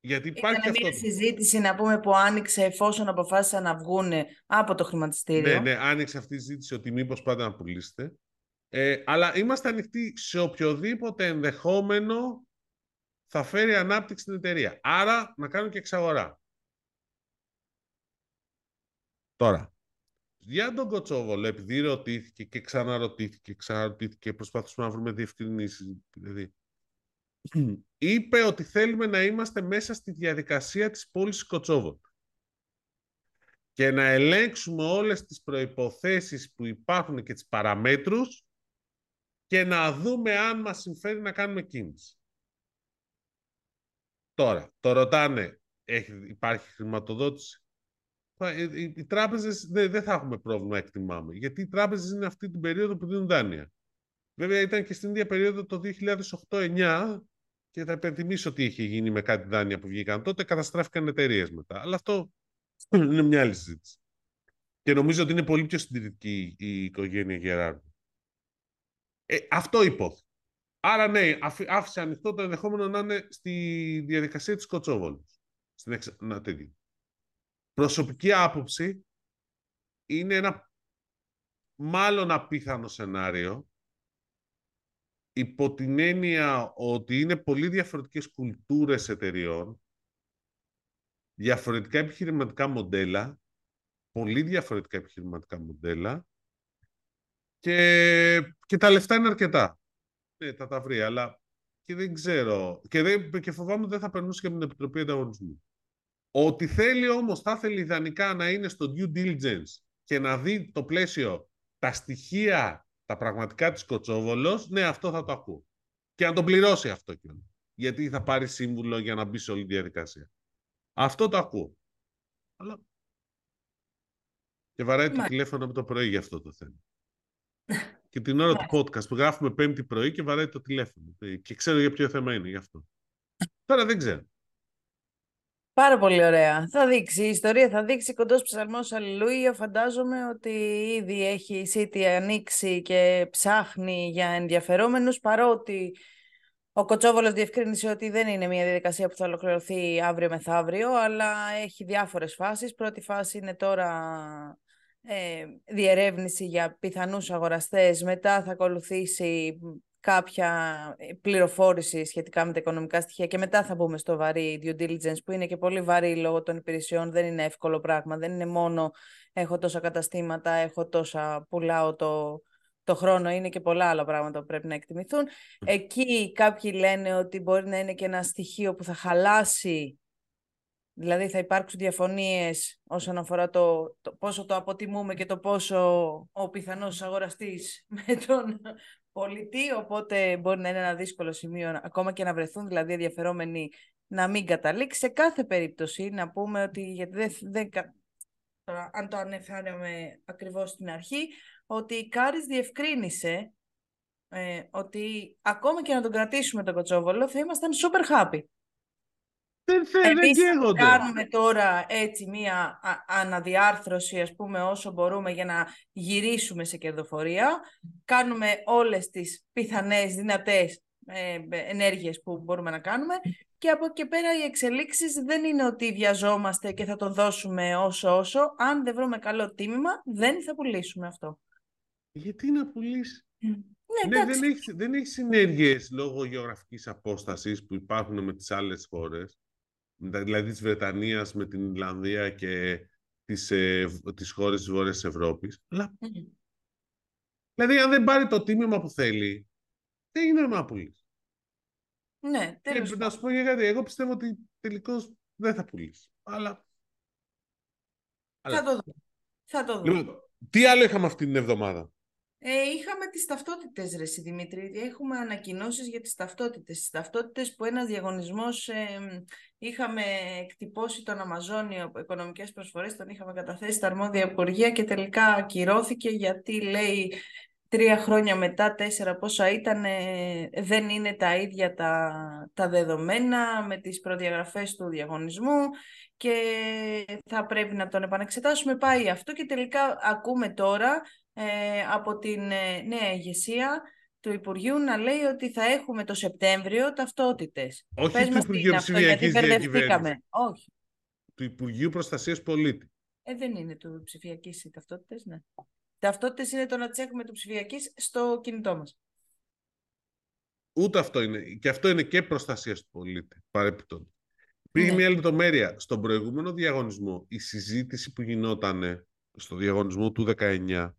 γιατί υπάρχει Ήταν μια συζήτηση να πούμε που άνοιξε εφόσον αποφάσισαν να βγουν από το χρηματιστήριο. Ναι, ναι, άνοιξε αυτή η συζήτηση ότι μήπως πάντα να πουλήσετε. Ε, αλλά είμαστε ανοιχτοί σε οποιοδήποτε ενδεχόμενο θα φέρει ανάπτυξη στην εταιρεία. Άρα να κάνουν και εξαγορά. Τώρα, για τον Κοτσόβολο, επειδή ρωτήθηκε και ξαναρωτήθηκε και ξαναρωτήθηκε, προσπαθούμε να βρούμε διευκρινήσεις. Δηλαδή, είπε ότι θέλουμε να είμαστε μέσα στη διαδικασία της πώλησης Κοτσόβολου και να ελέγξουμε όλες τις προϋποθέσεις που υπάρχουν και τις παραμέτρους και να δούμε αν μας συμφέρει να κάνουμε κίνηση. Τώρα, το ρωτάνε, έχει, υπάρχει χρηματοδότηση; Οι, οι τράπεζες δεν, δεν θα έχουμε πρόβλημα, εκτιμάμε. Γιατί οι τράπεζες είναι αυτή την περίοδο που δίνουν δάνεια. Βέβαια ήταν και στην ίδια περίοδο το 2008-2009 και θα υπενθυμίσω τι είχε γίνει με κάτι δάνεια που βγήκαν τότε, καταστράφηκαν εταιρείες μετά. Αλλά αυτό είναι μια άλλη συζήτηση. Και νομίζω ότι είναι πολύ πιο συντηρητική η οικογένεια Γεράρδου. Ε, αυτό υπόθηκε. Άρα ναι, άφησε ανοιχτό το ενδεχόμενο να είναι στη διαδικασία της Κοτσόβολης. Στην εξ... να, Προσωπική άποψη είναι ένα μάλλον απίθανο σενάριο υπό την έννοια ότι είναι πολύ διαφορετικές κουλτούρες εταιριών, διαφορετικά επιχειρηματικά μοντέλα, πολύ διαφορετικά επιχειρηματικά μοντέλα και, και τα λεφτά είναι αρκετά. Ναι, θα τα βρει, αλλά και δεν ξέρω. Και, δεν, και φοβάμαι ότι δεν θα περνούσε και με την Επιτροπή Ανταγωνισμού. Ότι θέλει όμως, θα θέλει ιδανικά να είναι στο due diligence και να δει το πλαίσιο, τα στοιχεία τα πραγματικά της Κοτσόβολος, ναι, αυτό θα το ακούω. Και να τον πληρώσει αυτό κιόλας. Γιατί θα πάρει σύμβουλο για να μπει σε όλη τη διαδικασία. Αυτό το ακούω. Αλλά... Και βαράει το τηλέφωνο από το πρωί για αυτό το θέμα. και την ώρα του podcast που γράφουμε πέμπτη πρωί και βαράει το τηλέφωνο. Και ξέρω για ποιο θέμα είναι γι' αυτό. Τώρα δεν ξέρω. Πάρα πολύ ωραία. Θα δείξει, η ιστορία θα δείξει κοντός ψαλμός Αλληλούια. Φαντάζομαι ότι ήδη έχει η City ανοίξει και ψάχνει για ενδιαφερόμενους, παρότι ο Κοτσόβολος διευκρίνησε ότι δεν είναι μια διαδικασία που θα ολοκληρωθεί αύριο μεθαύριο, αλλά έχει διάφορες φάσεις. Πρώτη φάση είναι τώρα ε, διερεύνηση για πιθανούς αγοραστές. Μετά θα ακολουθήσει κάποια πληροφόρηση σχετικά με τα οικονομικά στοιχεία και μετά θα μπούμε στο βαρύ due diligence που είναι και πολύ βαρύ λόγω των υπηρεσιών, δεν είναι εύκολο πράγμα, δεν είναι μόνο έχω τόσα καταστήματα, έχω τόσα πουλάω το, το χρόνο, είναι και πολλά άλλα πράγματα που πρέπει να εκτιμηθούν. Εκεί κάποιοι λένε ότι μπορεί να είναι και ένα στοιχείο που θα χαλάσει Δηλαδή θα υπάρξουν διαφωνίες όσον αφορά το, το πόσο το αποτιμούμε και το πόσο ο πιθανός αγοραστής με τον πολιτή, οπότε μπορεί να είναι ένα δύσκολο σημείο ακόμα και να βρεθούν δηλαδή ενδιαφερόμενοι να μην καταλήξει. Σε κάθε περίπτωση να πούμε ότι, γιατί δεν, δεν, αν το ανεφάραμε ακριβώς στην αρχή, ότι η Κάρις διευκρίνησε ε, ότι ακόμα και να τον κρατήσουμε τον Κοτσόβολο θα ήμασταν super happy. Δεν θέλει, δεν κάνουμε τώρα έτσι μία αναδιάρθρωση, ας πούμε, όσο μπορούμε για να γυρίσουμε σε κερδοφορία. Κάνουμε όλες τις πιθανές, δυνατές ε, ενέργειες που μπορούμε να κάνουμε και από εκεί πέρα οι εξελίξεις δεν είναι ότι βιαζόμαστε και θα το δώσουμε όσο όσο. Αν δεν βρούμε καλό τίμημα, δεν θα πουλήσουμε αυτό. Γιατί να πουλήσει. Ναι, ναι δεν, έχει, δεν έχεις συνέργειες λόγω γεωγραφικής απόστασης που υπάρχουν με τις άλλες χώρες δηλαδή της Βρετανίας με την Ιρλανδία και τις, ε, τις χώρες της Βόρειας Ευρώπης. Αλλά... Δηλαδή, αν δεν πάρει το τίμημα που θέλει, δεν είναι να πουλήσει. Ναι, τέλος Και να σου πω για κάτι, εγώ πιστεύω ότι τελικώς δεν θα πουλήσει. Αλλά... Θα το δω. Θα το δω. Λοιπόν, τι άλλο είχαμε αυτή την εβδομάδα; Ε, είχαμε τις ταυτότητες, ρε Δημήτρη. Έχουμε ανακοινώσεις για τις ταυτότητες. Τις ταυτότητες που ένας διαγωνισμός ε, είχαμε εκτυπώσει τον Αμαζόνιο από οικονομικές προσφορές, τον είχαμε καταθέσει στα αρμόδια υπουργεία και τελικά ακυρώθηκε γιατί λέει τρία χρόνια μετά, τέσσερα πόσα ήταν, ε, δεν είναι τα ίδια τα, τα δεδομένα με τις προδιαγραφές του διαγωνισμού και θα πρέπει να τον επανεξετάσουμε. Πάει αυτό και τελικά ακούμε τώρα ε, από την ε, νέα ηγεσία του Υπουργείου να λέει ότι θα έχουμε το Σεπτέμβριο ταυτότητες. Όχι Πες του Υπουργείου Ψηφιακής Διακυβέρνησης. Όχι. Του Υπουργείου Προστασίας Πολίτη. Ε, δεν είναι του ψηφιακής οι ταυτότητες, ναι. Ταυτότητες είναι το να τις έχουμε του ψηφιακής στο κινητό μας. Ούτε αυτό είναι. Και αυτό είναι και προστασίας του πολίτη, παρεπιπτόντως. Πήγε ναι. μια λεπτομέρεια. Στον προηγούμενο διαγωνισμό, η συζήτηση που γινόταν στο διαγωνισμό του 19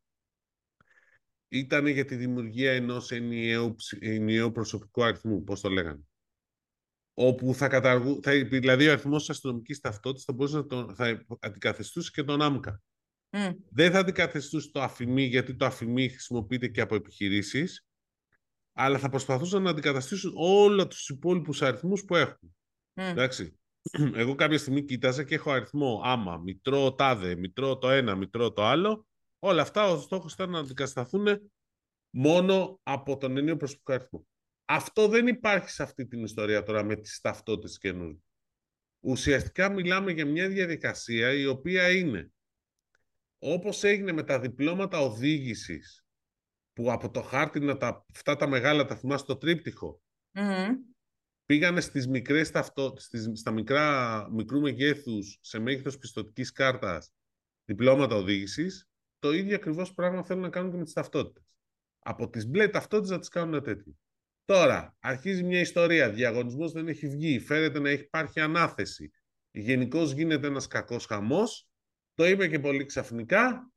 ήταν για τη δημιουργία ενός ενιαίου, ενιαίου προσωπικού αριθμού, πώς το λέγανε. Όπου θα καταργού, θα, δηλαδή ο αριθμός της αστυνομικής ταυτότητας θα μπορούσε να τον, θα αντικαθεστούσε και τον άμκα. Δεν θα αντικαθεστούσε το αφημί, γιατί το αφημί χρησιμοποιείται και από επιχειρήσεις, αλλά θα προσπαθούσαν να αντικαταστήσουν όλα τους υπόλοιπους αριθμούς που έχουν. Εντάξει. Εγώ κάποια στιγμή κοίταζα και έχω αριθμό άμα, μητρό τάδε, μητρό το ένα, μητρό το άλλο Όλα αυτά ο στόχος ήταν να αντικατασταθούν μόνο από τον ενίο προσωπικό αριθμό. Αυτό δεν υπάρχει σε αυτή την ιστορία τώρα με τις ταυτότητες καινούργιες. Ουσιαστικά μιλάμε για μια διαδικασία η οποία είναι όπως έγινε με τα διπλώματα οδήγησης που από το χάρτη να τα, αυτά τα μεγάλα τα θυμάσαι στο τρίπτυχο πήγανε στις μικρές ταυτό, στις, στα μικρά, μικρού μεγέθους σε μέγεθος πιστοτικής κάρτας διπλώματα οδήγησης το ίδιο ακριβώς πράγμα θέλουν να κάνουν και με τις ταυτότητες. Από τις μπλε ταυτότητες να τις κάνουν τέτοιο. Τώρα, αρχίζει μια ιστορία. Διαγωνισμός δεν έχει βγει. Φέρεται να έχει υπάρχει ανάθεση. Γενικώς γίνεται ένας κακός χαμός. Το είπε και πολύ ξαφνικά.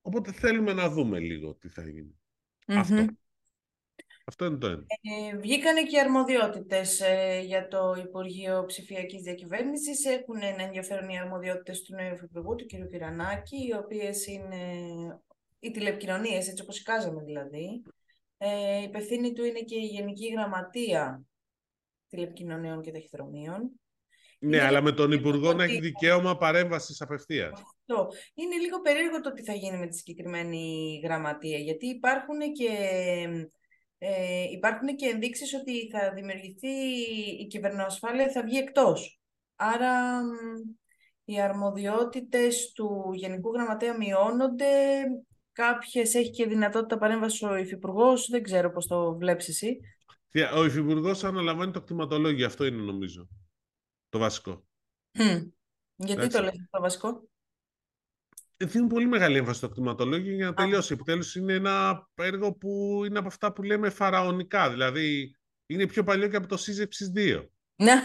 Οπότε θέλουμε να δούμε λίγο τι θα γινει Αυτό. Αυτό είναι το ένα. Ε, βγήκανε και οι αρμοδιότητες ε, για το Υπουργείο Ψηφιακής Διακυβέρνησης. Έχουν ένα ενδιαφέρον οι αρμοδιότητες του νέου Υφυπουργού, του κ. Κυρανάκη, οι οποίες είναι οι τηλεπικοινωνίες, έτσι όπως εικάζαμε δηλαδή. Ε, η υπευθύνη του είναι και η Γενική Γραμματεία Τηλεπικοινωνιών και Ταχυδρομείων. Ναι, αλλά με τον Υπουργό να έχει δικαίωμα παρέμβασης απευθείας. Αυτό. Είναι λίγο περίεργο το τι θα γίνει με τη συγκεκριμένη γραμματεία, γιατί υπάρχουν και ε, υπάρχουν και ενδείξεις ότι θα δημιουργηθεί η κυβερνοασφάλεια, θα βγει εκτός. Άρα οι αρμοδιότητες του Γενικού Γραμματέα μειώνονται, κάποιες έχει και δυνατότητα παρέμβασης ο Υφυπουργός, δεν ξέρω πώς το βλέπεις εσύ. Ο Υφυπουργός αναλαμβάνει το κτηματολόγιο, αυτό είναι νομίζω το βασικό. Γιατί το λες το βασικό; Δίνουν πολύ μεγάλη έμφαση στο κτηματολόγιο για να τελειώσει. Επιτέλους είναι ένα έργο που είναι από αυτά που λέμε φαραωνικά. Δηλαδή είναι πιο παλιό και από το Σύζεψης 2. Ναι.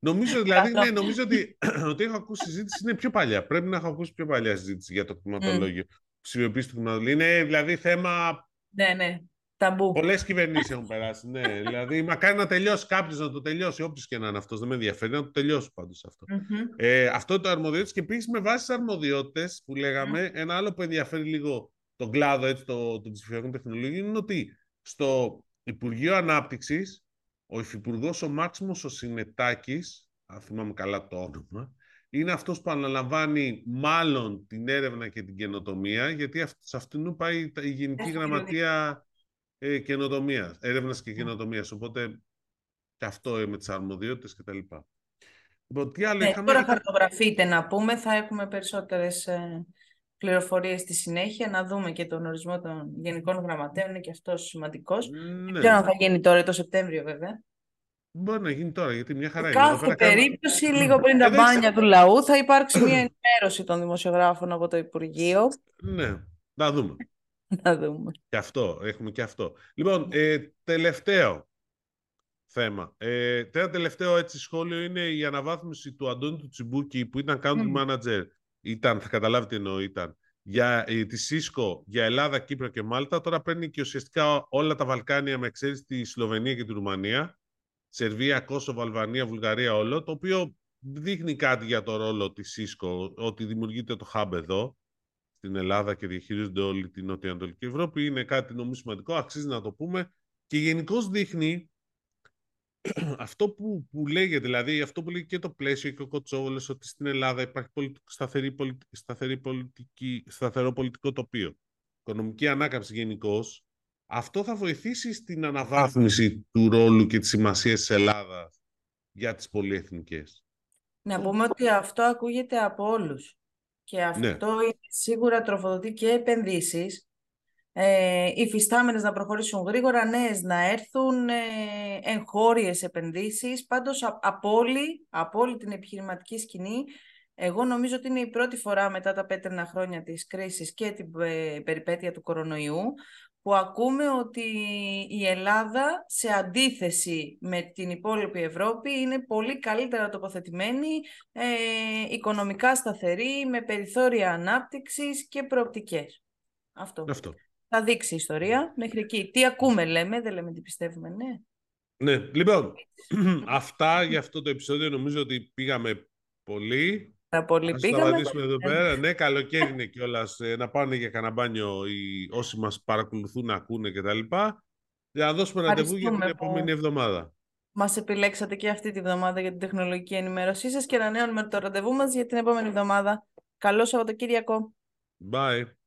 Νομίζω, δηλαδή, ναι, νομίζω ότι, ότι έχω ακούσει συζήτηση είναι πιο παλιά. Πρέπει να έχω ακούσει πιο παλιά συζήτηση για το κτηματολόγιο. Mm. Ψηφιοποίηση του κτηματολόγιου. Είναι δηλαδή θέμα. Ναι, ναι. Ταμπού. Πολλές κυβερνήσεις έχουν περάσει. Ναι, δηλαδή, μακάρι να τελειώσει κάποιος να το τελειώσει, όποιο και να είναι αυτός. Δεν με ενδιαφέρει να το τελειώσει πάντως αυτό. Mm-hmm. Ε, αυτό το αρμοδιότητες και επίσης με βάση τις αρμοδιότητες που λέγαμε, mm. ένα άλλο που ενδιαφέρει λίγο τον κλάδο έτσι, το, των ψηφιακών τεχνολογίων είναι ότι στο Υπουργείο Ανάπτυξης ο Υφυπουργός ο Μάξιμος ο Συνετάκη, αν θυμάμαι καλά το όνομα, είναι αυτός που αναλαμβάνει μάλλον την έρευνα και την καινοτομία, γιατί σε αυτήν πάει η Γενική Γραμματεία ε, καινοτομία, έρευνας και καινοτομίας. Οπότε και αυτό ε, με τις αρμοδιότητες κτλ. Λοιπόν, τι άλλο ναι, είχαμε... Τώρα χαρτογραφείτε να πούμε, θα έχουμε περισσότερες ε, πληροφορίες στη συνέχεια, να δούμε και τον ορισμό των γενικών γραμματέων, είναι και αυτός σημαντικός. Ναι. Δεν ξέρω αν θα γίνει τώρα το Σεπτέμβριο βέβαια. Μπορεί να γίνει τώρα, γιατί μια χαρά είναι. Κάθε περίπτωση, λίγο πριν τα μπάνια του λαού, θα υπάρξει μια ενημέρωση των δημοσιογράφων από το Υπουργείο. Ναι, να δούμε. να δούμε. Και αυτό, έχουμε και αυτό. Λοιπόν, ε, τελευταίο θέμα. Ε, τελευταίο έτσι σχόλιο είναι η αναβάθμιση του Αντώνη του Τσιμπούκη που ήταν country manager ήταν, θα καταλάβετε τι εννοώ, ήταν για ε, τη ΣΥΣΚΟ για Ελλάδα, Κύπρο και Μάλτα. Τώρα παίρνει και ουσιαστικά όλα τα Βαλκάνια με εξαίρεση τη Σλοβενία και τη Ρουμανία. Σερβία, Κόσοβο, Αλβανία, Βουλγαρία, όλο. Το οποίο δείχνει κάτι για το ρόλο της ΣΥΣΚΟ, ότι δημιουργείται το hub εδώ στην Ελλάδα και διαχειρίζονται όλη την Νοτιοανατολική Ευρώπη. Είναι κάτι νομίζω σημαντικό, αξίζει να το πούμε. Και γενικώς δείχνει αυτό που, που λέγεται, δηλαδή αυτό που λέει και το πλαίσιο και ο Κοτσόβολος, ότι στην Ελλάδα υπάρχει σταθερή, σταθερή πολιτική, σταθερό πολιτικό τοπίο, οικονομική ανάκαμψη γενικώς, αυτό θα βοηθήσει στην αναβάθμιση του ρόλου και της σημασίας της Ελλάδας για τις πολυεθνικές. Να πούμε ότι αυτό ακούγεται από όλους. Και ναι. αυτό είναι σίγουρα τροφοδοτεί και επενδύσεις ε, οι φυστάμενες να προχωρήσουν γρήγορα, νέες να έρθουν, ε, εγχώριες επενδύσεις. Πάντως, από όλη, από όλη την επιχειρηματική σκηνή, εγώ νομίζω ότι είναι η πρώτη φορά μετά τα πέτρινα χρόνια της κρίσης και την ε, περιπέτεια του κορονοϊού, που ακούμε ότι η Ελλάδα, σε αντίθεση με την υπόλοιπη Ευρώπη, είναι πολύ καλύτερα τοποθετημένη, ε, οικονομικά σταθερή, με περιθώρια ανάπτυξης και προοπτικές. Αυτό. Αυτό. Θα δείξει η ιστορία μέχρι εκεί. Τι ακούμε λέμε, δεν λέμε τι πιστεύουμε, ναι. Ναι, λοιπόν, αυτά για αυτό το επεισόδιο νομίζω ότι πήγαμε πολύ. Τα πολύ Ας πήγαμε. σταματήσουμε εδώ πέρα. Ναι, καλοκαίρι είναι κιόλας ε, να πάνε για κανένα μπάνιο οι, όσοι μας παρακολουθούν, ακούνε κτλ. Για να δώσουμε ραντεβού για την επόμενη εβδομάδα. Μας επιλέξατε και αυτή τη εβδομάδα για την τεχνολογική ενημέρωσή σας και ανανέωνουμε το ραντεβού μας για την επόμενη εβδομάδα. Καλό Σαββατοκύριακο. Bye.